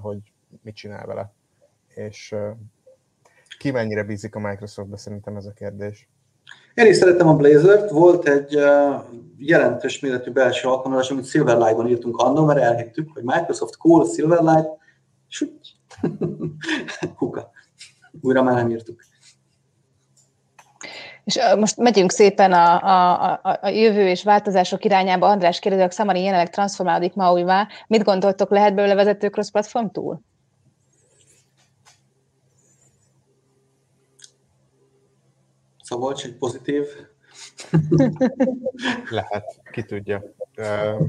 hogy mit csinál vele. És ki mennyire bízik a Microsoftba, szerintem ez a kérdés. Én is szeretem a Blazert. Volt egy jelentős méretű belső alkalmazás, amit Silverlight-ban írtunk annól, mert elhittük, hogy Microsoft Cool Silverlight, és Kuka. Újra már nem írtuk. És most megyünk szépen a, a, a, a jövő és változások irányába. András kérdezi, hogy Xamarin jelenleg transformálódik Maui-vá. Mit gondoltok, lehet belőle vezető cross-platform túl? Szabolcs, egy pozitív? Lehet, ki tudja. Uh,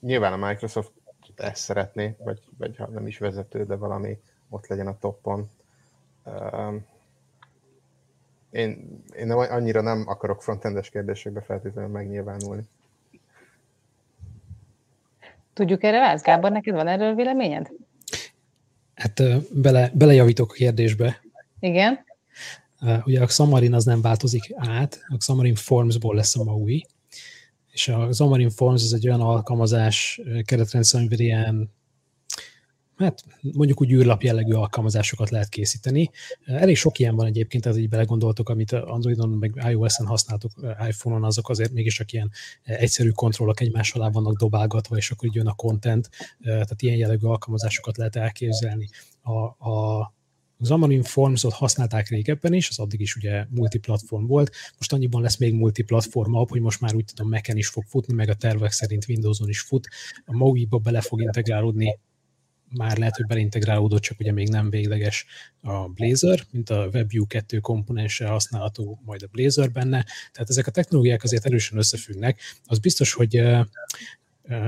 nyilván a Microsoft ezt szeretné, vagy, vagy ha nem is vezető, de valami ott legyen a toppon. Uh, én, én nem, annyira nem akarok frontendes kérdésekbe feltétlenül megnyilvánulni. Tudjuk erre választ? Gábor, neked van erről véleményed? Hát bele, belejavítok a kérdésbe. Igen. Ugye a Xamarin az nem változik át, a Xamarin Formsból lesz a MAUI, és a Xamarin Forms az egy olyan alkalmazás keretrendszer, amivel ilyen hát mondjuk úgy űrlap jellegű alkalmazásokat lehet készíteni. Elég sok ilyen van egyébként, tehát így belegondoltok, amit Androidon meg iOS-en használtok, iPhone-on, azok azért mégis csak ilyen egyszerű kontrollok egymás alá vannak dobálgatva, és akkor így jön a content, tehát ilyen jellegű alkalmazásabb lehet elképzelni. A, a az Xamarin Forms-ot használták régebben is, az addig is ugye multiplatform volt, most annyiban lesz még multiplatformabb, hogy most már úgy tudom, mac is fog futni, meg a tervek szerint Windows-on is fut. A MAUI-ba bele fog integrálódni már lehet, hogy beleintegrálódott, csak ugye még nem végleges a Blazor, mint a WebView 2 komponense használható majd a Blazor benne. Tehát ezek a technológiák azért erősen összefüggnek. Az biztos, hogy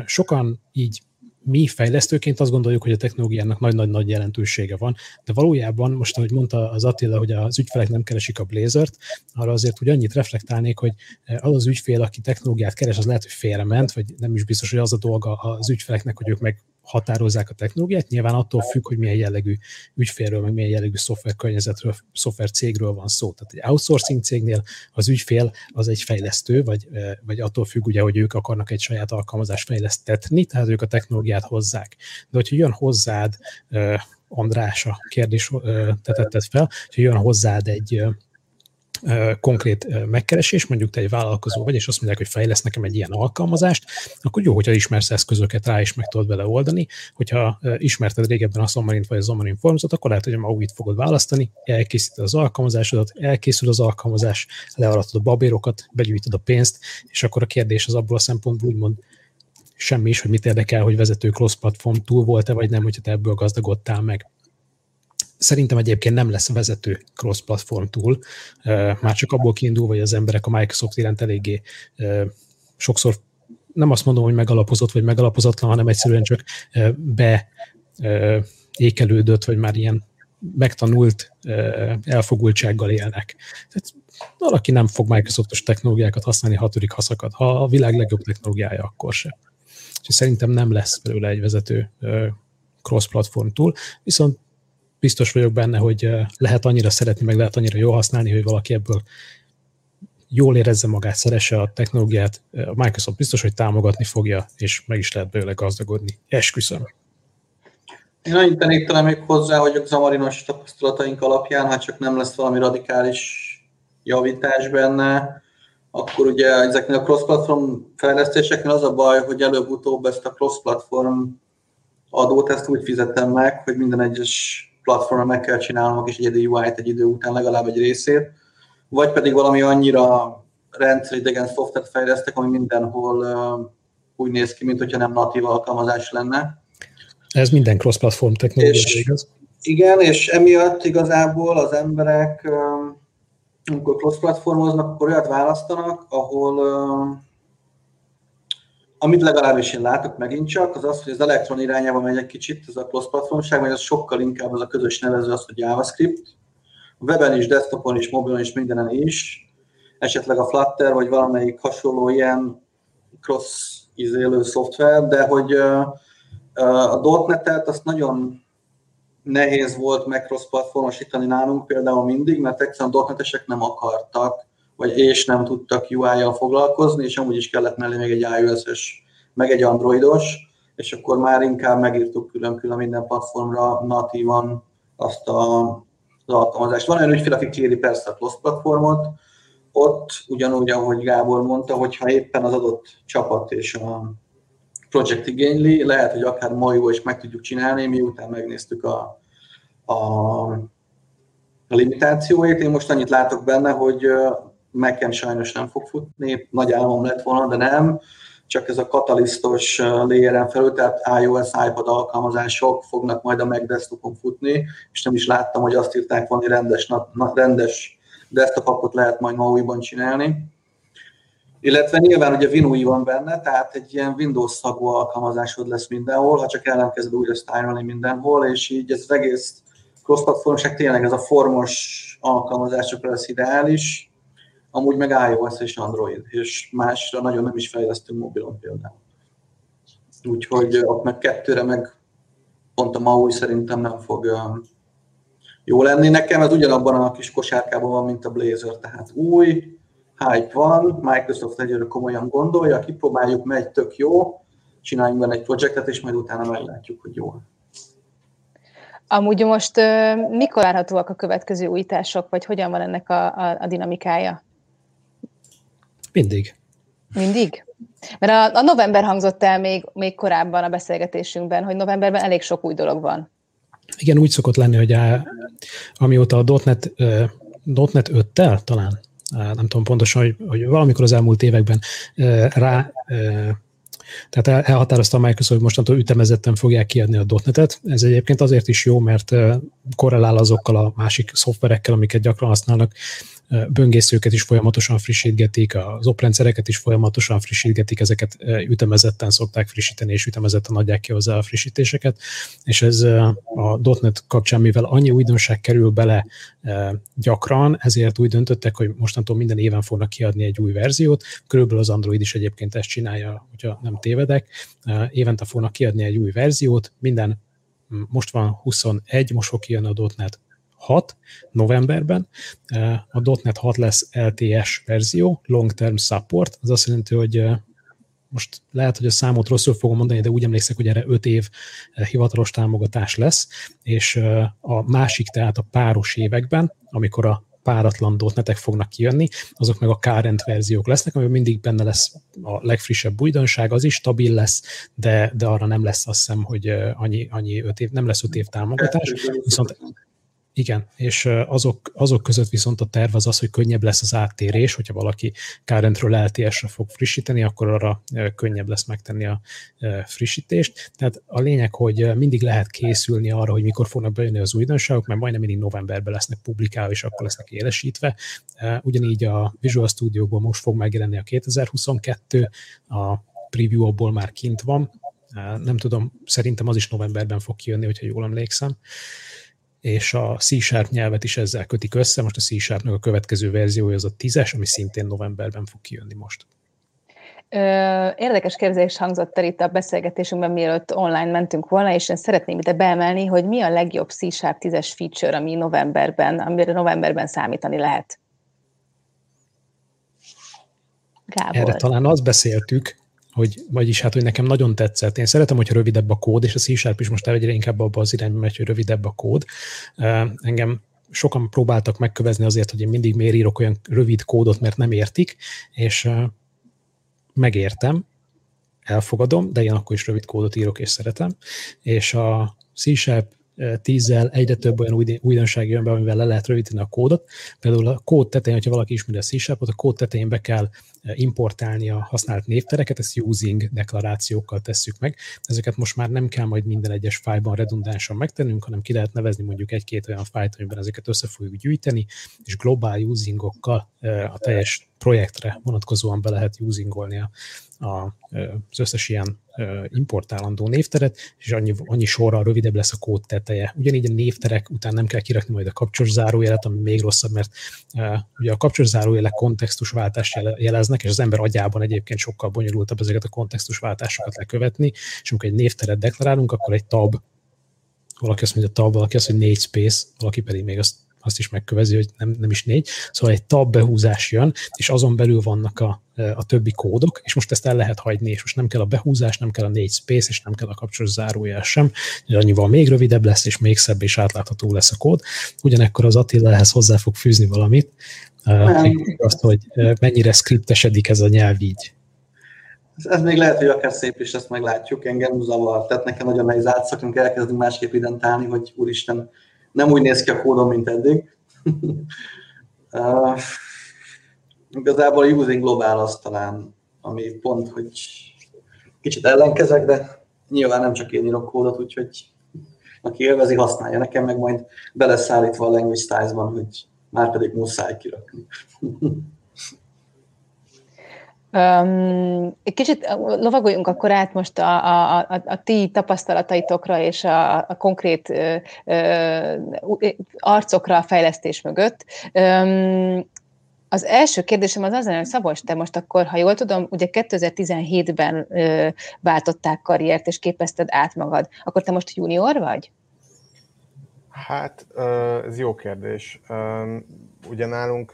sokan így mi fejlesztőként azt gondoljuk, hogy a technológiának nagy-nagy-nagy jelentősége van, de valójában most, ahogy mondta az Attila, hogy az ügyfelek nem keresik a Blazert, arra azért hogy annyit reflektálnék, hogy az az ügyfél, aki technológiát keres, az lehet, hogy félrement, vagy nem is biztos, hogy az a dolga az ügyfeleknek, hogy ők meg határozzák a technológiát. Nyilván attól függ, hogy milyen jellegű ügyfélről, meg milyen jellegű szoftverkörnyezetről, szoftver cégről van szó. Tehát egy outsourcing cégnél az ügyfél az egy fejlesztő, vagy, vagy attól függ, ugye, hogy ők akarnak egy saját alkalmazást fejlesztetni, tehát ők a technológiát hozzák. De hogyha jön hozzád, András a kérdés tetetted fel, hogyha jön hozzád egy konkrét megkeresés, mondjuk te egy vállalkozó vagy, és azt mondják, hogy fejlesz nekem egy ilyen alkalmazást, akkor jó, hogyha ismersz eszközöket rá, és meg tudod vele oldani. Hogyha ismerted régebben a Xamarin vagy a Xamarin Formsot, akkor lehet, hogy a Mauit fogod választani, elkészíted az alkalmazásodat, elkészül az alkalmazás, learatod a babérokat, begyűjtöd a pénzt, és akkor a kérdés az abból a szempontból úgymond semmi is, hogy mit érdekel, hogy vezető cross-platform túl volt-e, vagy nem, hogyha te ebből gazdagodtál meg. Szerintem egyébként nem lesz vezető cross-platform túl, már csak abból kiindul, hogy az emberek a Microsoft iránt eléggé sokszor nem azt mondom, hogy megalapozott vagy megalapozatlan, hanem egyszerűen csak be ékelődött, vagy már ilyen megtanult elfogultsággal élnek. Tehát valaki nem fog Microsoftos technológiákat használni hatodik haszakat, ha a világ legjobb technológiája, akkor se. És szerintem nem lesz belőle egy vezető cross-platform túl, viszont biztos vagyok benne, hogy lehet annyira szeretni, meg lehet annyira jól használni, hogy valaki ebből jól érezze magát, szeresse a technológiát. A Microsoft biztos, hogy támogatni fogja, és meg is lehet belőle gazdagodni. Esküszöm. Én annyit tennék talán még hozzá, hogy a zamarinos tapasztalataink alapján, ha csak nem lesz valami radikális javítás benne, akkor ugye ezeknél a cross-platform fejlesztéseknél az a baj, hogy előbb-utóbb ezt a cross-platform adót ezt úgy fizetem meg, hogy minden egyes platformra meg kell csinálnom és egyedi UI-t egy idő után legalább egy részét, vagy pedig valami annyira rendszeridegen szoftvert fejlesztek, ami mindenhol úgy néz ki, mint hogyha nem natív alkalmazás lenne. Ez minden cross-platform technológia, igaz? Igen, és emiatt igazából az emberek amikor cross-platformoznak, akkor olyat választanak, ahol amit legalábbis én látok megint csak, az az, hogy az elektron irányába megy egy kicsit, ez a cross-platformság, vagy az sokkal inkább az a közös nevező az, hogy JavaScript. A weben is, desktopon is, mobilon is, mindenen is. Esetleg a Flutter, vagy valamelyik hasonló ilyen cross izélő szoftver, de hogy a .NET-et azt nagyon nehéz volt meg cross-platformosítani nálunk például mindig, mert egyszerűen .NET-esek nem akartak, vagy és nem tudtak UI-jal foglalkozni, és amúgy is kellett mellé még egy iOS-es, meg egy androidos, és akkor már inkább megírtuk külön-külön minden platformra natívan azt a, az alkalmazást. Van olyan ügyfél, aki kéri persze a cross platformot, ott ugyanúgy, ahogy Gábor mondta, hogyha éppen az adott csapat és a projekt igényli, lehet, hogy akár ma is meg tudjuk csinálni, miután megnéztük a, a, a limitációit. Én most annyit látok benne, hogy Mac-en sajnos nem fog futni, nagy álmom lett volna, de nem, csak ez a katalisztos layeren felül, tehát iOS, iPad alkalmazások fognak majd a Mac desktopon futni, és nem is láttam, hogy azt írták hogy rendes, rendes desktop appot lehet majd MAUI-ban csinálni. Illetve nyilván ugye WinUI van benne, tehát egy ilyen Windows szagú alkalmazásod lesz mindenhol, ha csak ellenkezed újra style mindenhol, és így ez az egész cross-platformság tényleg ez a formos alkalmazásokra lesz ideális, amúgy meg iOS és Android, és másra nagyon nem is fejlesztünk mobilon például. Úgyhogy ott meg kettőre meg pont a MAUI szerintem nem fog jó lenni. Nekem ez ugyanabban a kis kosárkában van, mint a Blazer, tehát új, hype van, Microsoft egyre komolyan gondolja, kipróbáljuk, megy tök jó, csináljunk benne egy projektet, és majd utána meglátjuk, hogy jó. Amúgy most mikor várhatóak a következő újítások, vagy hogyan van ennek a, a, a dinamikája? Mindig. Mindig? Mert a, a november hangzott el még, még korábban a beszélgetésünkben, hogy novemberben elég sok új dolog van. Igen, úgy szokott lenni, hogy á, amióta a .NET, .NET 5-tel talán, nem tudom pontosan, hogy, hogy valamikor az elmúlt években rá tehát elhatározta a Microsoft, hogy mostantól ütemezetten fogják kiadni a .NET-et. Ez egyébként azért is jó, mert korrelál azokkal a másik szoftverekkel, amiket gyakran használnak, böngészőket is folyamatosan frissítgetik, az oprendszereket is folyamatosan frissítgetik, ezeket ütemezetten szokták frissíteni, és ütemezetten adják ki hozzá a frissítéseket, és ez a .NET kapcsán, mivel annyi újdonság kerül bele gyakran, ezért úgy döntöttek, hogy mostantól minden éven fognak kiadni egy új verziót, körülbelül az Android is egyébként ezt csinálja, hogyha nem tévedek, évente fognak kiadni egy új verziót, minden most van 21, most fog kijönni a .NET 6 novemberben. A .NET 6 lesz LTS verzió, Long Term Support, az azt jelenti, hogy most lehet, hogy a számot rosszul fogom mondani, de úgy emlékszek, hogy erre 5 év hivatalos támogatás lesz, és a másik, tehát a páros években, amikor a páratlan netek fognak kijönni, azok meg a current verziók lesznek, amiben mindig benne lesz a legfrissebb újdonság, az is stabil lesz, de, de arra nem lesz azt hiszem, hogy annyi, annyi öt év, nem lesz öt év támogatás, viszont igen, és azok, azok között viszont a terv az az, hogy könnyebb lesz az áttérés, hogyha valaki currentről LTS-re fog frissíteni, akkor arra könnyebb lesz megtenni a frissítést. Tehát a lényeg, hogy mindig lehet készülni arra, hogy mikor fognak bejönni az újdonságok, mert majdnem mindig novemberben lesznek publikálva, és akkor lesznek élesítve. Ugyanígy a Visual Studio-ból most fog megjelenni a 2022, a preview abból már kint van, nem tudom, szerintem az is novemberben fog kijönni, hogyha jól emlékszem és a C-Sharp nyelvet is ezzel kötik össze. Most a C-Sharpnak a következő verziója az a 10-es, ami szintén novemberben fog kijönni most. Érdekes kérdés hangzott el itt a beszélgetésünkben, mielőtt online mentünk volna, és én szeretném ide beemelni, hogy mi a legjobb C-Sharp 10-es feature, ami novemberben, amire novemberben számítani lehet. Gábor. Erre talán azt beszéltük, hogy, vagyis hát, hogy nekem nagyon tetszett. Én szeretem, hogy rövidebb a kód, és a C-Sharp is most egyre inkább abba az irányba megy, hogy rövidebb a kód. Engem sokan próbáltak megkövezni azért, hogy én mindig miért írok olyan rövid kódot, mert nem értik, és megértem, elfogadom, de én akkor is rövid kódot írok és szeretem, és a C-Sharp tízzel egyre több olyan újdonság jön be, amivel le lehet rövidíteni a kódot. Például a kód tetején, hogyha valaki ismeri a c a kód tetején be kell importálni a használt névtereket, ezt using deklarációkkal tesszük meg. Ezeket most már nem kell majd minden egyes fájlban redundánsan megtennünk, hanem ki lehet nevezni mondjuk egy-két olyan fájlt, amiben ezeket össze fogjuk gyűjteni, és globál usingokkal a teljes projektre vonatkozóan be lehet usingolni a, a, az összes ilyen importálandó névteret, és annyi, annyi sorral rövidebb lesz a kód teteje. Ugyanígy a névterek után nem kell kirakni majd a kapcsos zárójelet, ami még rosszabb, mert uh, ugye a kapcsos zárójelek kontextusváltást jeleznek, és az ember agyában egyébként sokkal bonyolultabb ezeket a kontextusváltásokat lekövetni, és amikor egy névteret deklarálunk, akkor egy tab, valaki azt mondja tab, valaki azt, hogy négy space, valaki pedig még azt azt is megkövezi, hogy nem, nem is négy. Szóval egy tab behúzás jön, és azon belül vannak a, a többi kódok, és most ezt el lehet hagyni, és most nem kell a behúzás, nem kell a négy space, és nem kell a kapcsolós zárójel sem, annyival még rövidebb lesz, és még szebb és átlátható lesz a kód. Ugyanekkor az Attila ehhez hozzá fog fűzni valamit, azt, hogy mennyire skriptesedik ez a nyelv így. Ez még lehet, hogy akár szép is, ezt meglátjuk, engem zavar. Tehát nekem nagyon nehéz átszakunk, elkezdünk másképp identálni, hogy úristen, nem úgy néz ki a kódom, mint eddig. uh, igazából a using global az talán, ami pont, hogy kicsit ellenkezek, de nyilván nem csak én írok kódot, úgyhogy aki élvezi, használja. Nekem meg majd beleszállítva a language styles-ban, hogy már pedig muszáj kirakni. Um, egy kicsit lovagoljunk akkor át most a, a, a, a ti tapasztalataitokra és a, a konkrét ö, arcokra a fejlesztés mögött. Um, az első kérdésem az az, hogy Szabolcs, te most akkor, ha jól tudom, ugye 2017-ben ö, váltották karriert, és képezted át magad. Akkor te most junior vagy? Hát, ez jó kérdés. Ugye nálunk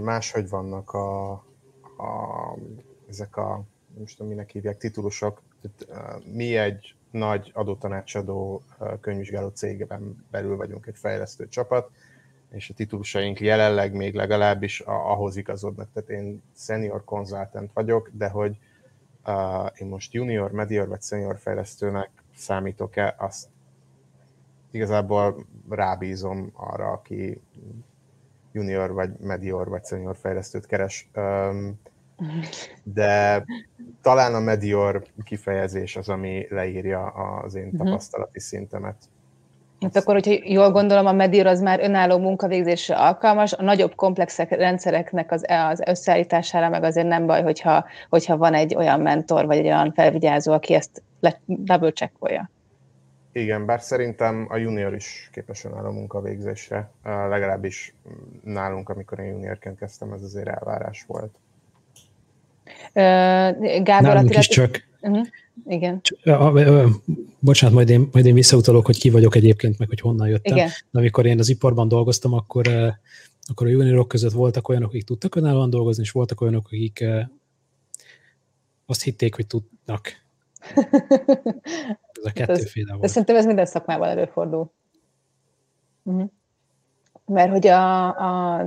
máshogy vannak a, a, ezek a, nem tudom, minek hívják, titulusok. Mi egy nagy adótanácsadó könyvvizsgáló cégben belül vagyunk egy fejlesztő csapat, és a titulusaink jelenleg még legalábbis ahhoz igazodnak. Tehát én senior consultant vagyok, de hogy uh, én most junior, medior vagy senior fejlesztőnek számítok-e, azt igazából rábízom arra, aki junior, vagy medior, vagy senior fejlesztőt keres. De talán a medior kifejezés az, ami leírja az én mhm. tapasztalati szintemet. Hát akkor, hogyha jól gondolom, a Medior az már önálló munkavégzésre alkalmas, a nagyobb komplex rendszereknek az, az összeállítására meg azért nem baj, hogyha, hogyha van egy olyan mentor, vagy egy olyan felvigyázó, aki ezt double checkolja. Igen, bár szerintem a junior is képes áll a munkavégzésre. Legalábbis nálunk, amikor én juniorként kezdtem, ez azért elvárás volt. Gábor Nálunk is csak. Uh-huh. Igen. Bocsánat, majd én, majd én visszautalok, hogy ki vagyok egyébként, meg hogy honnan jöttem. Igen. De amikor én az iparban dolgoztam, akkor, akkor a juniorok között voltak olyanok, akik tudtak önállóan dolgozni, és voltak olyanok, akik azt hitték, hogy tudnak. Ez a kettőféle volt. De szerintem ez minden szakmában előfordul. Uh-huh. Mert hogy a, a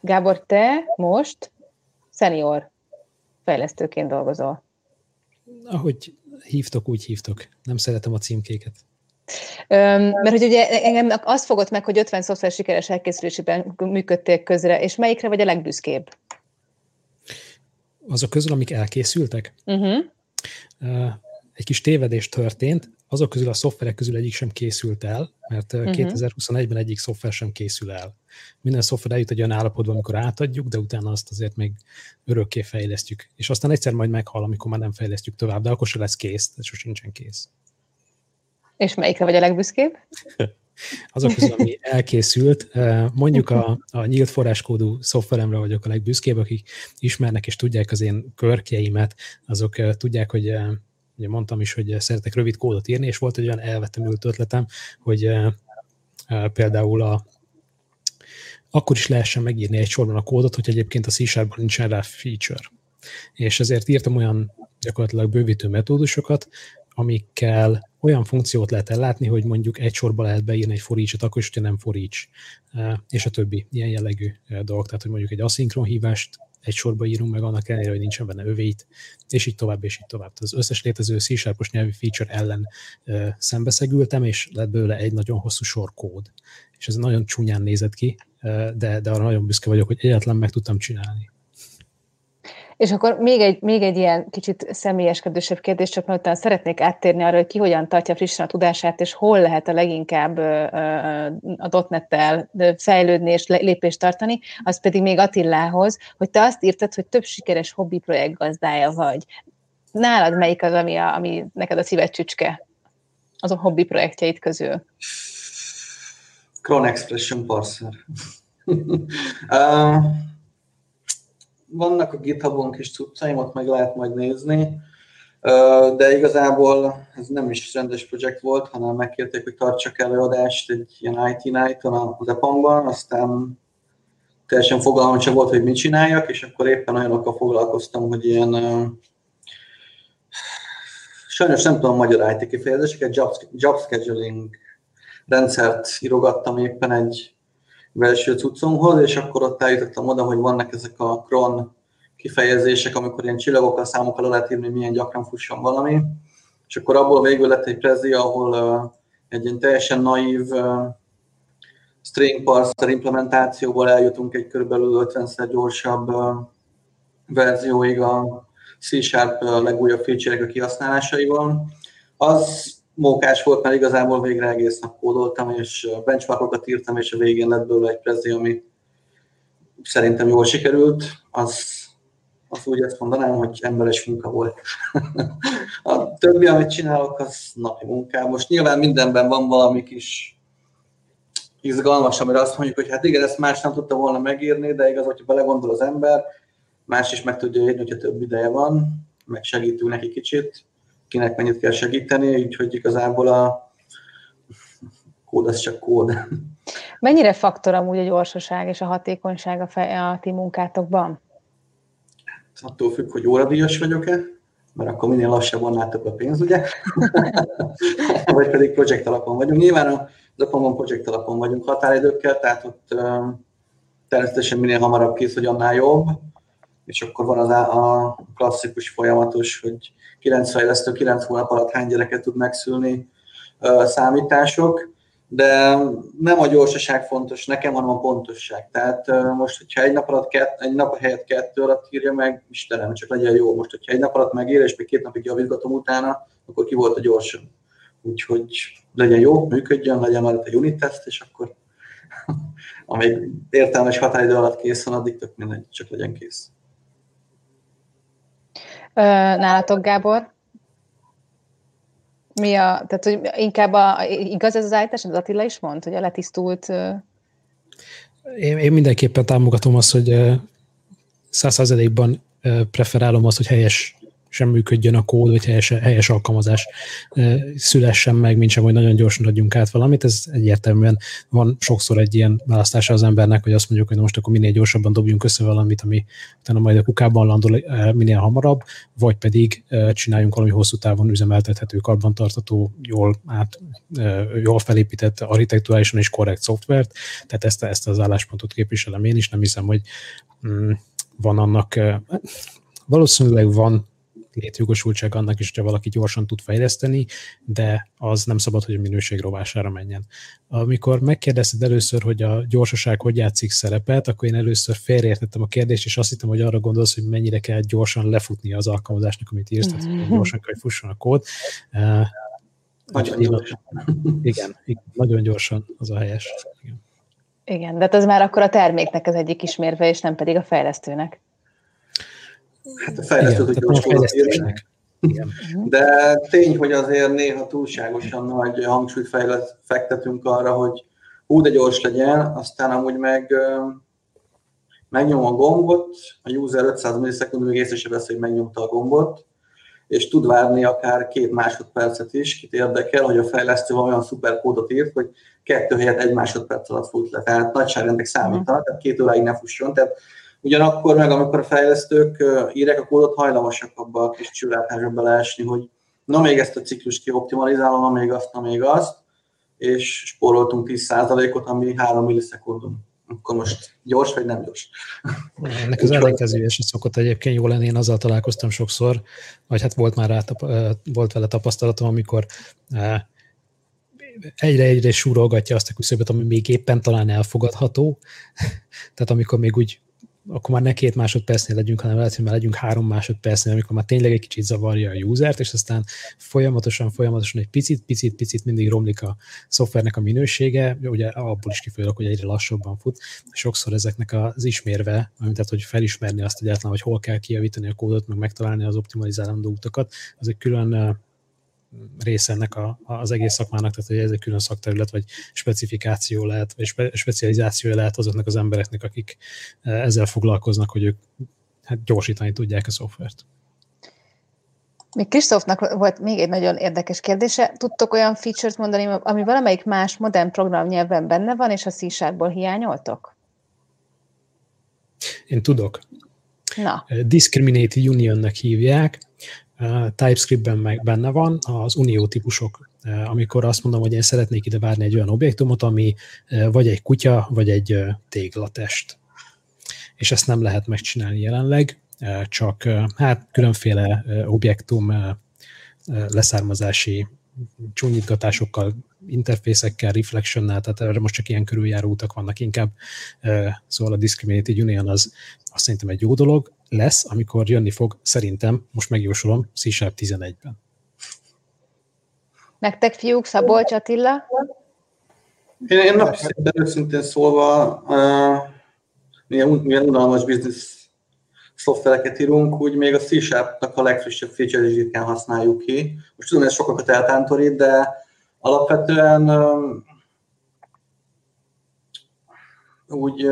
Gábor, te most senior fejlesztőként dolgozol. Ahogy hívtok, úgy hívtok. Nem szeretem a címkéket. Öm, mert hogy ugye engem azt fogott meg, hogy 50 szoftver sikeres elkészülésében működtél közre, és melyikre vagy a legbüszkébb? Azok közül, amik elkészültek? Uh-huh egy kis tévedés történt, azok közül a szoftverek közül egyik sem készült el, mert uh-huh. Mhm. 2021-ben egyik szoftver sem készül el. Minden szoftver eljut egy olyan állapotba, amikor átadjuk, de utána azt azért még örökké fejlesztjük. És aztán egyszer majd meghal, amikor már nem fejlesztjük tovább, de akkor se lesz kész, ez sosincsen kész. És melyikre vagy a legbüszkébb? azok közül, ami elkészült. Mondjuk a, a nyílt forráskódú szoftveremre vagyok a legbüszkébb, akik ismernek és tudják az én körkjeimet, azok tudják, hogy ugye mondtam is, hogy szeretek rövid kódot írni, és volt egy olyan elvetemült ötletem, hogy például a, akkor is lehessen megírni egy sorban a kódot, hogy egyébként a C-Sharpban nincsen rá feature. És ezért írtam olyan gyakorlatilag bővítő metódusokat, amikkel olyan funkciót lehet ellátni, hogy mondjuk egy sorba lehet beírni egy for each-et, akkor is, hogyha nem for each, és a többi ilyen jellegű dolog. Tehát, hogy mondjuk egy aszinkron hívást egy sorba írunk meg annak ellenére, hogy nincsen benne öveit, és így tovább, és így tovább. Az összes létező c nyelvi feature ellen uh, szembeszegültem, és lett belőle egy nagyon hosszú sor kód. És ez nagyon csúnyán nézett ki, de, de arra nagyon büszke vagyok, hogy egyáltalán meg tudtam csinálni. És akkor még egy, még egy ilyen kicsit személyeskedősebb kérdés, csak mert szeretnék áttérni arra, hogy ki hogyan tartja frissen a tudását, és hol lehet a leginkább a dotnettel fejlődni és lépést tartani, az pedig még Attilához, hogy te azt írtad, hogy több sikeres hobbi projekt gazdája vagy. Nálad melyik az, ami, a, ami neked a szíved csücske az a hobbi projektjeid közül? Cron Expression Parser. uh, vannak a GitHubon kis cuccaim, ott meg lehet majd nézni, de igazából ez nem is rendes projekt volt, hanem megkérték, hogy tartsak előadást egy ilyen IT Night-on az EPAM-ban, aztán teljesen fogalmam sem volt, hogy mit csináljak, és akkor éppen olyanokkal foglalkoztam, hogy ilyen sajnos nem tudom magyar IT kifejezéseket, job, job scheduling rendszert írogattam éppen egy belső cuccomhoz, és akkor ott eljutottam oda, hogy vannak ezek a cron kifejezések, amikor ilyen csillagokkal, számokkal lehet írni, milyen gyakran fusson valami. És akkor abból végül lett egy prezi, ahol uh, egy ilyen teljesen naív uh, string parser implementációból eljutunk egy kb. 50-szer gyorsabb uh, verzióig a C-Sharp legújabb feature-ek a kihasználásaival. Az mókás volt, mert igazából végre egész nap kódoltam, és benchmarkokat írtam, és a végén lett belőle egy prezi, ami szerintem jól sikerült. Az, az úgy azt mondanám, hogy emberes munka volt. a többi, amit csinálok, az napi munkám. Most nyilván mindenben van valami kis izgalmas, amire azt mondjuk, hogy hát igen, ezt más nem tudta volna megírni, de igaz, hogyha belegondol az ember, más is meg tudja írni, hogyha több ideje van, meg segítünk neki kicsit kinek mennyit kell segíteni, úgyhogy igazából a kód az csak kód. Mennyire faktor amúgy a gyorsaság és a hatékonyság a, fe, a ti munkátokban? Hát, attól függ, hogy óradíjas vagyok-e, mert akkor minél lassabban látok a pénz, ugye? Vagy pedig projekt alapon vagyunk. Nyilván a Zaponban projekt alapon vagyunk határidőkkel, tehát ott um, természetesen minél hamarabb kész, hogy annál jobb, és akkor van az a klasszikus folyamatos, hogy 9 fejlesztő 9 hónap alatt hány gyereket tud megszülni számítások, de nem a gyorsaság fontos nekem, hanem a pontosság. Tehát most, hogyha egy nap alatt kett, egy nap helyett kettő alatt írja meg, Istenem, csak legyen jó. Most, hogyha egy nap alatt megír, és még két napig javítgatom utána, akkor ki volt a gyorsan. Úgyhogy legyen jó, működjön, legyen már egy unit test, és akkor amíg értelmes határidő alatt kész van, addig tök mindegy, csak legyen kész. Nálatok, Gábor? Mi a, tehát, hogy inkább a, igaz ez az állítás, az Attila is mond, hogy a letisztult... Én, én mindenképpen támogatom azt, hogy százszázalékban preferálom azt, hogy helyes sem működjön a kód, vagy helyes, helyes alkalmazás szülessen meg, mint sem, hogy nagyon gyorsan adjunk át valamit. Ez egyértelműen van sokszor egy ilyen választása az embernek, hogy azt mondjuk, hogy most akkor minél gyorsabban dobjunk össze valamit, ami utána majd a kukában landol minél hamarabb, vagy pedig csináljunk valami hosszú távon üzemeltethető, karbantartató, jól, át, jól felépített, architekturálisan és korrekt szoftvert. Tehát ezt, ezt az álláspontot képviselem én is, nem hiszem, hogy mm, van annak valószínűleg van létjogosultság annak is, hogyha valaki gyorsan tud fejleszteni, de az nem szabad, hogy a minőség rovására menjen. Amikor megkérdezted először, hogy a gyorsaság hogy játszik szerepet, akkor én először félreértettem a kérdést, és azt hittem, hogy arra gondolsz, hogy mennyire kell gyorsan lefutni az alkalmazásnak, amit írsz, tehát hogy gyorsan kell, hogy fusson a kód. Nagyon gyorsan. Igen, igen, nagyon gyorsan az a helyes. Igen. Igen, de hát ez már akkor a terméknek az egyik ismérve, és nem pedig a fejlesztőnek. Hát a fejlesztő tudja, hogy fejlesztésnek. Igen. De tény, hogy azért néha túlságosan nagy hangsúlyt fektetünk arra, hogy hú, de gyors legyen, aztán amúgy meg megnyom a gombot, a user 500 millisekundumig észre se vesz, hogy megnyomta a gombot, és tud várni akár két másodpercet is, kit érdekel, hogy a fejlesztő olyan szuper kódot írt, hogy kettő helyet egy másodperc alatt fut le. Tehát nagyságrendek számítanak, tehát két óráig ne fusson. Tehát Ugyanakkor meg, amikor a fejlesztők írják a kódot, hajlamosak abba a kis csillátásba beleesni, hogy na még ezt a ciklust kioptimalizálom, na még azt, na még azt, és spóroltunk 10%-ot, ami 3 millisekundum. akkor most gyors vagy nem gyors. Ennek az ellenkezője se szokott egyébként jó lenni, én azzal találkoztam sokszor, vagy hát volt már rá, volt vele tapasztalatom, amikor egyre-egyre súrolgatja azt a küszöböt, ami még éppen talán elfogadható. Tehát amikor még úgy akkor már ne két másodpercnél legyünk, hanem lehet, hogy már legyünk három másodpercnél, amikor már tényleg egy kicsit zavarja a usert, és aztán folyamatosan, folyamatosan egy picit, picit, picit mindig romlik a szoftvernek a minősége, ugye abból is kifolyólag, hogy egyre lassabban fut. Sokszor ezeknek az ismérve, tehát hogy felismerni azt egyáltalán, hogy hol kell kijavítani a kódot, meg megtalálni az optimalizálandó utakat, az egy külön része ennek a, az egész szakmának, tehát hogy ez egy külön szakterület, vagy specifikáció lehet, vagy spe, specializáció lehet azoknak az embereknek, akik e, ezzel foglalkoznak, hogy ők hát gyorsítani tudják a szoftvert. Még Kristófnak volt még egy nagyon érdekes kérdése. Tudtok olyan feature-t mondani, ami valamelyik más modern programnyelven benne van, és a c hiányoltok? Én tudok. Na. Discriminate Unionnek hívják. TypeScriptben meg benne van az unió típusok, amikor azt mondom, hogy én szeretnék ide várni egy olyan objektumot, ami vagy egy kutya, vagy egy téglatest. És ezt nem lehet megcsinálni jelenleg, csak hát különféle objektum leszármazási csúnyítgatásokkal, interfészekkel, reflectionnel, tehát erre most csak ilyen körüljáró utak vannak inkább. Szóval a Discriminated Union az azt szerintem egy jó dolog lesz, amikor jönni fog, szerintem, most megjósolom, C Sharp 11-ben. Nektek fiúk, Szabolcs Attila? Én, én napi szinten őszintén szólva, uh, milyen, milyen unalmas biznisz szoftvereket írunk, úgy még a c a legfrissebb feature is ritkán használjuk ki. Most tudom, ez sokakat eltántorít, de alapvetően úgy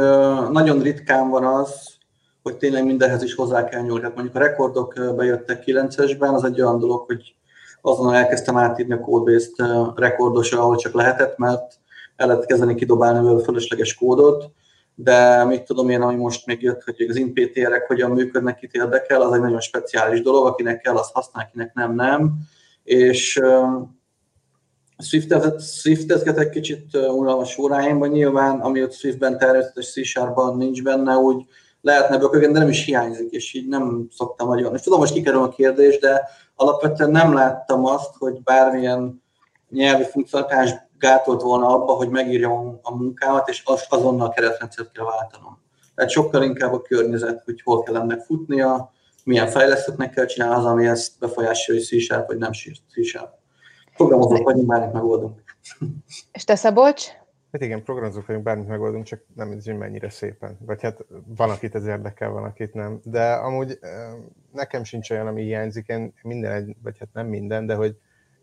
nagyon ritkán van az, hogy tényleg mindenhez is hozzá kell nyúlni. Tehát mondjuk a rekordok bejöttek 9-esben, az egy olyan dolog, hogy azonnal elkezdtem átírni a codebase-t rekordosra, ahol csak lehetett, mert el lehet kezdeni kidobálni vele fölösleges kódot, de mit tudom én, ami most még jött, hogy az InPTR-ek hogyan működnek, itt érdekel, az egy nagyon speciális dolog, akinek kell, az használ, akinek nem, nem. És Swift-et, Swift egy kicsit unalmas óráimban, nyilván, ami ott Swift-ben természetes c nincs benne, úgy lehetne bökögeni, de nem is hiányzik, és így nem szoktam nagyon. És tudom, most kikerül a kérdés, de alapvetően nem láttam azt, hogy bármilyen nyelvi funkcionalitás gátolt volna abba, hogy megírjam a munkámat, és azt azonnal keretrendszert kell váltanom. Tehát sokkal inkább a környezet, hogy hol kell ennek futnia, milyen fejlesztőknek kell csinálni az, ami ezt befolyásolja, hogy c vagy nem C-Sharp. Programozók vagyunk, bármit megoldunk. És te Szabolcs? Hát igen, programozók vagyunk, bármit megoldunk, csak nem ez mennyire szépen. Vagy hát van, akit ez érdekel, van, akit nem. De amúgy nekem sincs olyan, ami hiányzik, én minden, vagy hát nem minden, de hogy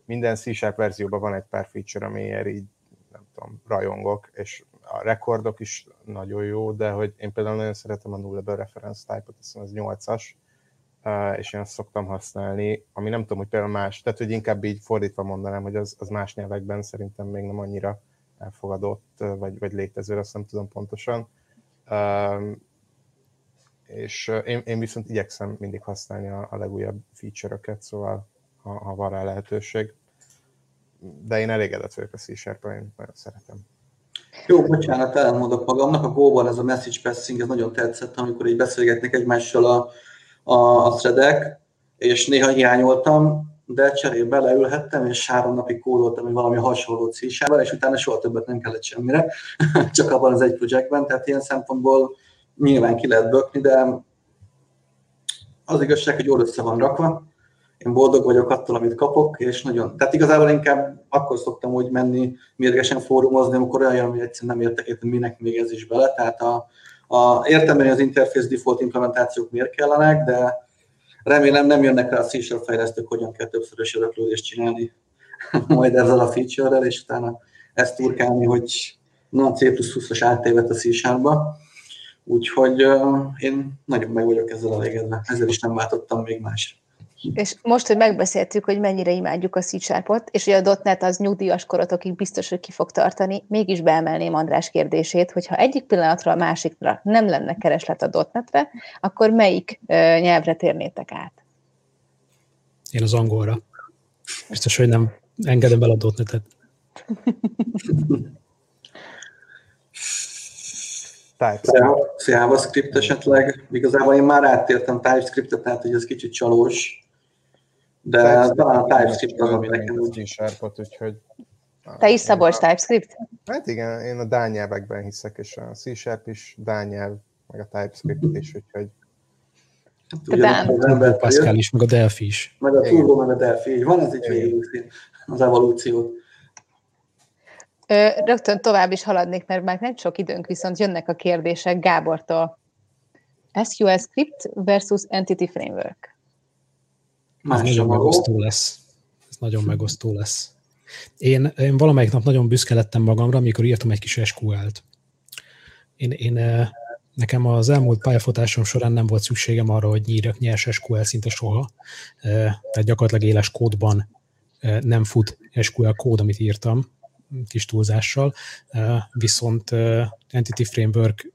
minden c verzióban van egy pár feature, amiért így, nem tudom, rajongok, és a rekordok is nagyon jó, de hogy én például nagyon szeretem a nullable reference type-ot, azt az 8-as, és én azt szoktam használni, ami nem tudom, hogy például más, tehát hogy inkább így fordítva mondanám, hogy az, az más nyelvekben szerintem még nem annyira elfogadott, vagy, vagy létező, azt nem tudom pontosan. És én, én viszont igyekszem mindig használni a, a legújabb feature-öket, szóval ha, ha van rá lehetőség. De én elégedett vagyok a c én nagyon szeretem. Jó, bocsánat, elmondok magamnak. A go ez a message passing, ez nagyon tetszett, amikor így beszélgetnek egymással a, a, a threadek, és néha hiányoltam, de cserébe leülhettem, és három napig kódoltam, hogy valami hasonló c és utána soha többet nem kellett semmire, csak abban az egy projektben, tehát ilyen szempontból nyilván ki lehet bökni, de az igazság, hogy jól össze van rakva, én boldog vagyok attól, amit kapok, és nagyon, tehát igazából inkább akkor szoktam úgy menni mérgesen fórumozni, amikor olyan, hogy egyszerűen nem értek, hogy minek még ez is bele, tehát a, a, értem, az interface default implementációk miért kellenek, de Remélem nem jönnek rá a c fejlesztők, hogyan kell többszörös öröklődést csinálni majd ezzel a feature-rel, és utána ezt turkálni, hogy na C++-os áttévet a c Úgyhogy uh, én nagyon meg vagyok ezzel elégedve. Ezzel is nem váltottam még más. És most, hogy megbeszéltük, hogy mennyire imádjuk a c és hogy a .NET az nyugdíjas korotokig biztos, hogy ki fog tartani, mégis beemelném András kérdését, hogy ha egyik pillanatra a másikra nem lenne kereslet a .NET-re, akkor melyik uh, nyelvre térnétek át? Én az angolra. Biztos, hogy nem engedem bele a .NET-et. TypeScript. JavaScript esetleg. Igazából én már áttértem TypeScript-et, tehát hogy ez kicsit csalós. De talán a TypeScript az, ami nekem úgy... C-Sharpot, úgyhogy... Te is Szabolcs TypeScript? Hát igen, én a Dán nyelvekben hiszek, és a C-Sharp is Dán nyelv, meg a TypeScript is, úgyhogy... Hát, Dán. Pascal is, meg a Delphi is. Meg a Turbo, meg a Delphi. Van ez egy végig az evolúciót. Rögtön tovább is haladnék, mert már nem sok időnk, viszont jönnek a kérdések Gábortól. SQL Script versus Entity Framework. Ez nagyon megosztó lesz. Ez nagyon megosztó lesz. Én, én valamelyik nap nagyon büszke lettem magamra, amikor írtam egy kis SQL-t. Én, én, nekem az elmúlt pályafutásom során nem volt szükségem arra, hogy nyírjak nyers SQL szinte soha. Tehát gyakorlatilag éles kódban nem fut SQL kód, amit írtam, kis túlzással, viszont Entity Framework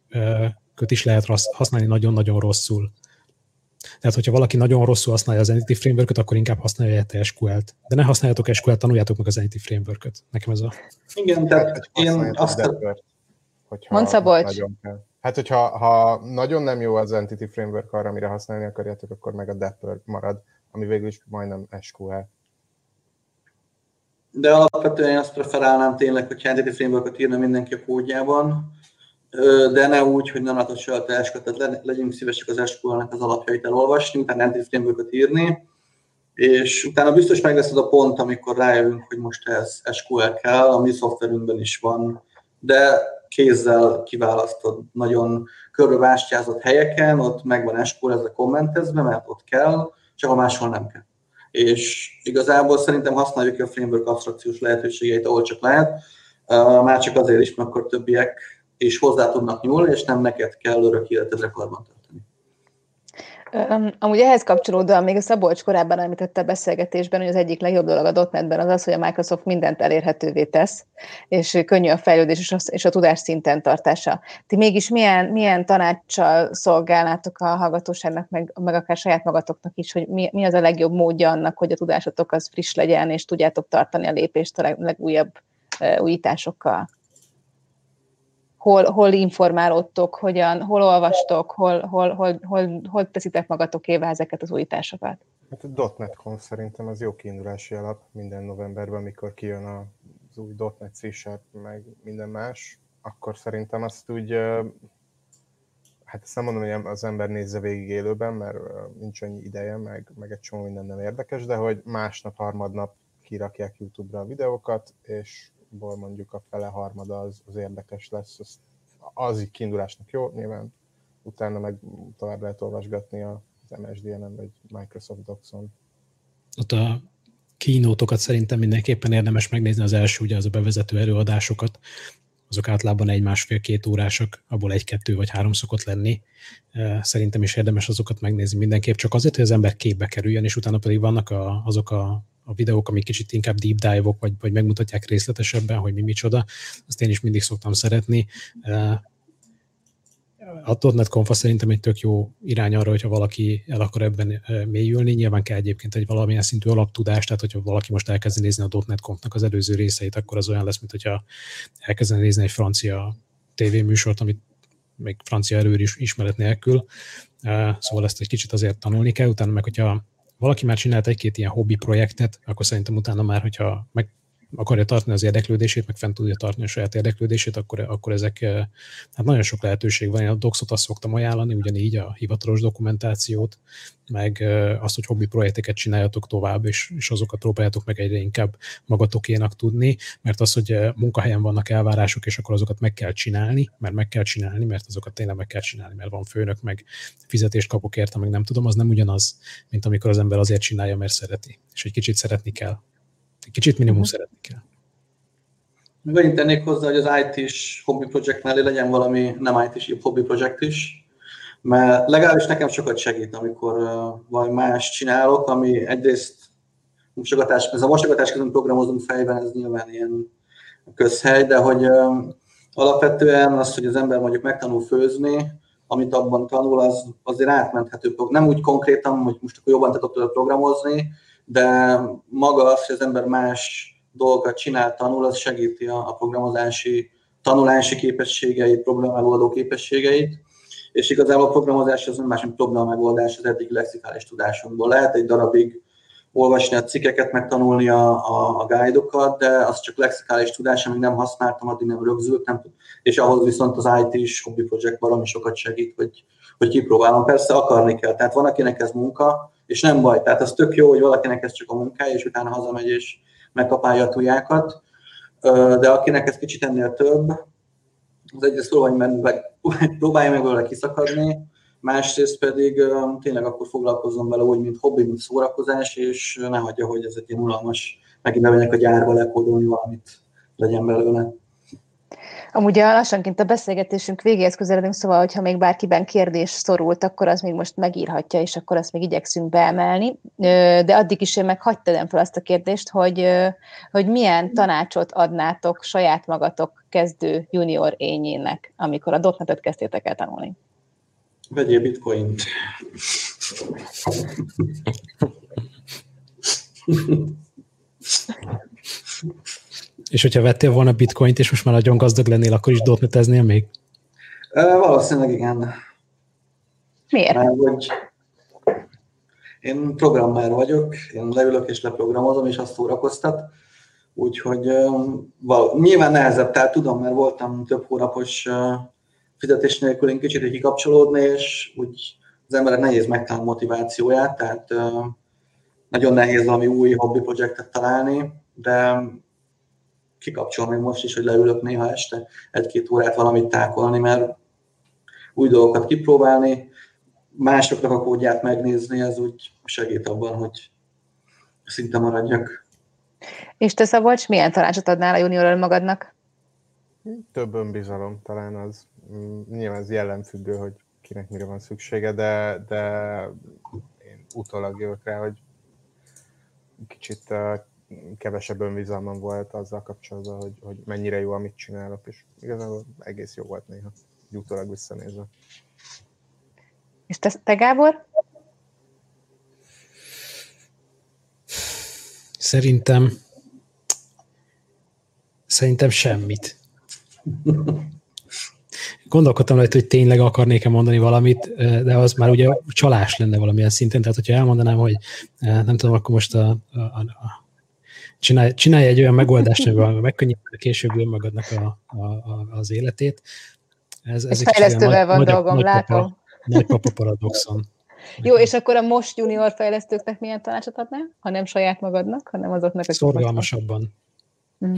köt is lehet használni nagyon-nagyon rosszul. Tehát, hogyha valaki nagyon rosszul használja az Entity Framework-öt, akkor inkább használja helyette SQL-t. De ne használjatok SQL-t, tanuljátok meg az Entity Framework-öt. Nekem ez a... Igen, tehát én azt... Mondd Szabolcs. Hát, hogyha ha nagyon nem jó az Entity Framework arra, amire használni akarjátok, akkor meg a Dapper marad, ami végül is majdnem SQL de alapvetően én azt preferálnám tényleg, hogy Entity Framework-ot írna mindenki a kódjában, de ne úgy, hogy nem látott se a tehát legyünk szívesek az SQL-nek az alapjait elolvasni, utána Entity Framework-ot írni, és utána biztos meg lesz az a pont, amikor rájövünk, hogy most ez SQL kell, a mi szoftverünkben is van, de kézzel kiválasztod nagyon körbebástyázott helyeken, ott megvan SQL ez a kommentezve, mert ott kell, csak a máshol nem kell. És igazából szerintem használjuk a framework abstrakciós lehetőségeit, ahol csak lehet, már csak azért is, mert akkor többiek is hozzá tudnak nyúlni, és nem neked kell örök életedre karbantartani. Amúgy ehhez kapcsolódóan még a Szabolcs korábban említette a beszélgetésben, hogy az egyik legjobb dolog a .NET-ben az az, hogy a Microsoft mindent elérhetővé tesz, és könnyű a fejlődés és a, és a tudás szinten tartása. Ti mégis milyen, milyen tanácssal szolgálnátok a hallgatóságnak, meg, meg akár saját magatoknak is, hogy mi, mi az a legjobb módja annak, hogy a tudásotok az friss legyen, és tudjátok tartani a lépést a leg, legújabb újításokkal? Hol, hol informálódtok, hogyan, hol olvastok, hol, hol, hol, hol, hol teszitek magatokével ezeket az újításokat? Hát a .NET szerintem az jó kiindulási alap minden novemberben, amikor kijön az új .NET c meg minden más, akkor szerintem azt úgy, hát ezt nem mondom, hogy az ember nézze végig élőben, mert nincs annyi ideje, meg, meg egy csomó minden nem érdekes, de hogy másnap, harmadnap kirakják YouTube-ra a videókat, és ból mondjuk a fele harmada az, az érdekes lesz, az, az így kiindulásnak jó, nyilván utána meg tovább lehet olvasgatni az MSDN-en vagy Microsoft Docs-on. Ott a kínótokat szerintem mindenképpen érdemes megnézni az első, ugye az a bevezető előadásokat, azok általában egy másfél-két órásak, abból egy-kettő vagy három szokott lenni. Szerintem is érdemes azokat megnézni mindenképp, csak azért, hogy az ember képbe kerüljön, és utána pedig vannak a, azok a a videók, amik kicsit inkább deep dive-ok, vagy, vagy megmutatják részletesebben, hogy mi micsoda, azt én is mindig szoktam szeretni. A .NET Confa szerintem egy tök jó irány arra, hogyha valaki el akar ebben mélyülni. Nyilván kell egyébként egy valamilyen szintű alaptudás, tehát hogyha valaki most elkezdi nézni a .NET Confnak az előző részeit, akkor az olyan lesz, mint hogyha elkezdene nézni egy francia tévéműsort, amit még francia erőr is ismeret nélkül. Szóval ezt egy kicsit azért tanulni kell, utána meg, hogyha valaki már csinált egy-két ilyen hobbi projektet, akkor szerintem utána már, hogyha meg akarja tartani az érdeklődését, meg fent tudja tartani a saját érdeklődését, akkor, akkor ezek, eh, hát nagyon sok lehetőség van. Én a Doxot azt szoktam ajánlani, ugyanígy a hivatalos dokumentációt, meg eh, azt, hogy hobbi projekteket csináljatok tovább, és, és azokat próbáljátok meg egyre inkább magatokénak tudni, mert az, hogy eh, munkahelyen vannak elvárások, és akkor azokat meg kell csinálni, mert meg kell csinálni, mert azokat tényleg meg kell csinálni, mert van főnök, meg fizetést kapok érte, meg nem tudom, az nem ugyanaz, mint amikor az ember azért csinálja, mert szereti, és egy kicsit szeretni kell. Kicsit minimum uh-huh. szeretni kell. Még tennék hozzá, hogy az IT-s hobby projekt mellé legyen valami nem IT-s hobby projekt is, mert legalábbis nekem sokat segít, amikor uh, valami más csinálok, ami egyrészt mosogatás, ez a mosogatás közben programozunk fejben, ez nyilván ilyen közhely, de hogy alapvetően az, hogy az ember mondjuk megtanul főzni, amit abban tanul, az azért átmenthető. Nem úgy konkrétan, hogy most akkor jobban tudod programozni, de maga az, hogy az ember más dolgokat csinál, tanul, az segíti a, a programozási tanulási képességeit, problémamegoldó képességeit, és igazából a programozás az nem más, mint problémamegoldás az eddig lexikális tudásunkból. Lehet egy darabig olvasni a cikkeket, megtanulni a, a, a guide-okat, de az csak lexikális tudás, amíg nem használtam, addig nem rögzült, nem, és ahhoz viszont az IT is, hobby project valami sokat segít, hogy, hogy kipróbálom. Persze akarni kell, tehát van, akinek ez munka, és nem baj, tehát az tök jó, hogy valakinek ez csak a munkája, és utána hazamegy és megkapálja a tujákat, de akinek ez kicsit ennél több, az egyrészt hogy meg, próbálja meg vele kiszakadni, másrészt pedig tényleg akkor foglalkozzon vele úgy, mint hobbi, mint szórakozás, és ne hagyja, hogy ez egy ilyen unalmas, megint bemegyek a gyárba lekódolni valamit, legyen belőle. Amúgy lassanként a beszélgetésünk végéhez közeledünk, szóval, hogyha még bárkiben kérdés szorult, akkor az még most megírhatja, és akkor azt még igyekszünk beemelni. De addig is én meg hagyd tegyem fel azt a kérdést, hogy, hogy milyen tanácsot adnátok saját magatok kezdő junior ényének, amikor a dotnetet kezdtétek el tanulni? Vegyél bitcoint. És hogyha vettél volna bitcoint, és most már nagyon gazdag lennél, akkor is dotneteznél még? Valószínűleg igen. Miért? Mert, hogy én programmer vagyok, én leülök és leprogramozom, és azt szórakoztat. Úgyhogy val- nyilván nehezebb, tehát tudom, mert voltam több hónapos fizetés nélkül én kicsit kikapcsolódni, és úgy az emberek nehéz megtalálni motivációját, tehát nagyon nehéz valami új hobbi projektet találni, de kikapcsol még most is, hogy leülök néha este egy-két órát valamit tákolni, mert új dolgokat kipróbálni, másoknak a kódját megnézni, ez úgy segít abban, hogy szinte maradjak. És te Szabolcs, milyen tanácsot adnál a junior magadnak? Több önbizalom talán az. Mm, nyilván ez jellemfüggő, hogy kinek mire van szüksége, de, de én utólag jövök rá, hogy kicsit kevesebb önbizalmam volt azzal kapcsolatban, hogy, hogy mennyire jó, amit csinálok, és igazából egész jó volt néha, utólag visszanézve. És te, te Gábor? Szerintem szerintem semmit. Gondolkodtam rajta, hogy tényleg akarnék-e mondani valamit, de az már ugye csalás lenne valamilyen szinten, tehát hogyha elmondanám, hogy nem tudom, akkor most a, a, a csinálj, csinálj egy olyan megoldást, amivel megkönnyíti később önmagadnak a, a, a, az életét. Ez, ez egy fejlesztővel van nagy, dolgom, nagy látom. Nagypapa paradoxon. Jó, és akkor a most junior fejlesztőknek milyen tanácsot adnál? Ha nem saját magadnak, hanem azoknak, akik Szorgalmasabban. Mm.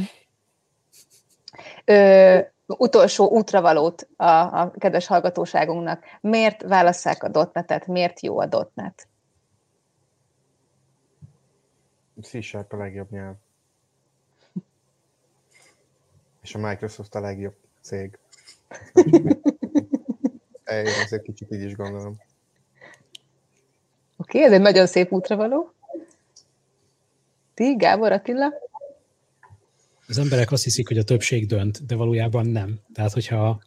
Ö, utolsó útravalót a, a kedves hallgatóságunknak. Miért válasszák a dotnetet? Miért jó a dotnet? C-Sharp a legjobb nyelv. És a Microsoft a legjobb cég. Én azért kicsit így is gondolom. Oké, okay, ez egy nagyon szép útravaló. Ti, Gábor, Attila? Az emberek azt hiszik, hogy a többség dönt, de valójában nem. Tehát, hogyha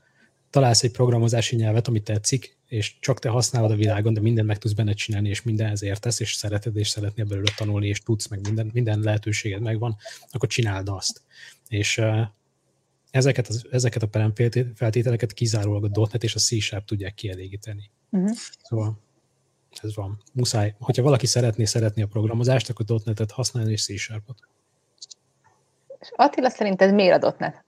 találsz egy programozási nyelvet, amit tetszik, és csak te használod a világon, de mindent meg tudsz benne csinálni, és mindenhez értesz, és szereted, és szeretnél belőle tanulni, és tudsz, meg minden, minden lehetőséged megvan, akkor csináld azt. És ezeket, az, ezeket a peremfeltételeket kizárólag a .NET és a C-Sharp tudják kielégíteni. Uh-huh. Szóval ez van. Muszáj. Hogyha valaki szeretné szeretni a programozást, akkor .NET-et használni és C-Sharpot. Attila, szerinted miért a .NET?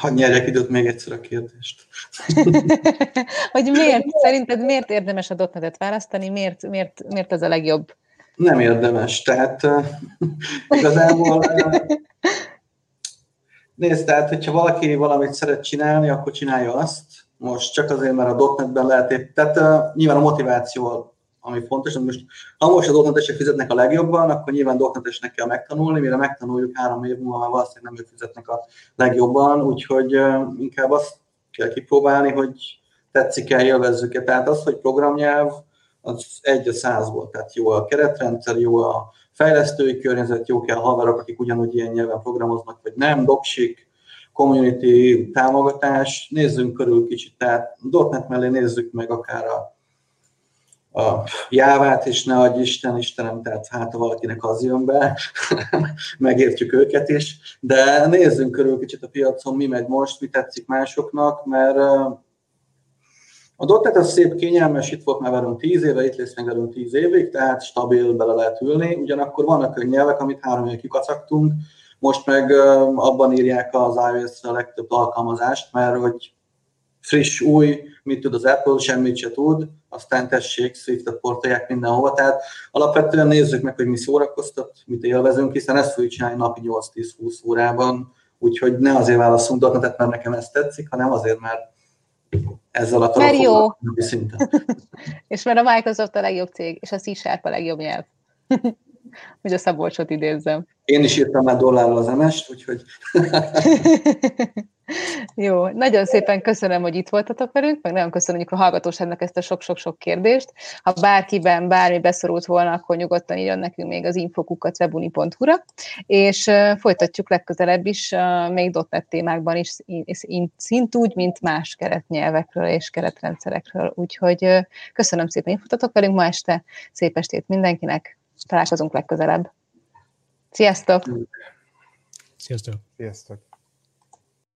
Hadd nyerjek időt még egyszer a kérdést. hogy miért, szerinted miért érdemes a dotnetet választani, miért, miért, miért ez a legjobb? Nem érdemes, tehát uh, igazából uh, nézd, tehát hogyha valaki valamit szeret csinálni, akkor csinálja azt, most csak azért, mert a dotnetben lehet épp, tehát uh, nyilván a motiváció ami fontos. Most, ha most az dotnetesek fizetnek a legjobban, akkor nyilván dotnetesnek kell megtanulni, mire megtanuljuk három év múlva, már valószínűleg nem ők fizetnek a legjobban, úgyhogy inkább azt kell kipróbálni, hogy tetszik-e, élvezzük-e. Tehát az, hogy programnyelv, az egy a százból, tehát jó a keretrendszer, jó a fejlesztői környezet, jó kell haverok, akik ugyanúgy ilyen nyelven programoznak, vagy nem, doksik, community támogatás, nézzünk körül kicsit, tehát .NET mellé nézzük meg akár a a jávát, és ne adj Isten, Istenem, tehát hát ha valakinek az jön be, megértjük őket is, de nézzünk körül kicsit a piacon, mi megy most, mi tetszik másoknak, mert a Dotnet az szép, kényelmes, itt volt már velünk 10 éve, itt lesz meg velünk 10 évig, tehát stabil, bele lehet ülni, ugyanakkor vannak könnyelvek, amit három évig kikacagtunk, most meg abban írják az iOS-re a legtöbb alkalmazást, mert hogy friss, új, mit tud az Apple, semmit se tud, aztán tessék, Swift-et portolják mindenhova, tehát alapvetően nézzük meg, hogy mi szórakoztat, mit élvezünk, hiszen ezt fogjuk csinálni napi 8-10-20 órában, úgyhogy ne azért válaszunk dotnetet, mert nekem ez tetszik, hanem azért, mert ezzel a Mert jó. szinten. és mert a Microsoft a legjobb cég, és a C-Sharp a legjobb nyelv. hogy a Szabolcsot idézzem. Én is írtam már dollárral az MS-t, úgyhogy... Jó, nagyon szépen köszönöm, hogy itt voltatok velünk, meg nagyon köszönjük a hallgatóságnak ezt a sok-sok-sok kérdést. Ha bárkiben bármi beszorult volna, akkor nyugodtan írjon nekünk még az infokukat webuni.hu-ra, és folytatjuk legközelebb is, még .NET témákban is, szintúgy, mint más keretnyelvekről és keretrendszerekről. Úgyhogy köszönöm szépen, hogy futtatok velünk ma este, szép estét mindenkinek, találkozunk legközelebb. Sziasztok! Sziasztok! Sziasztok!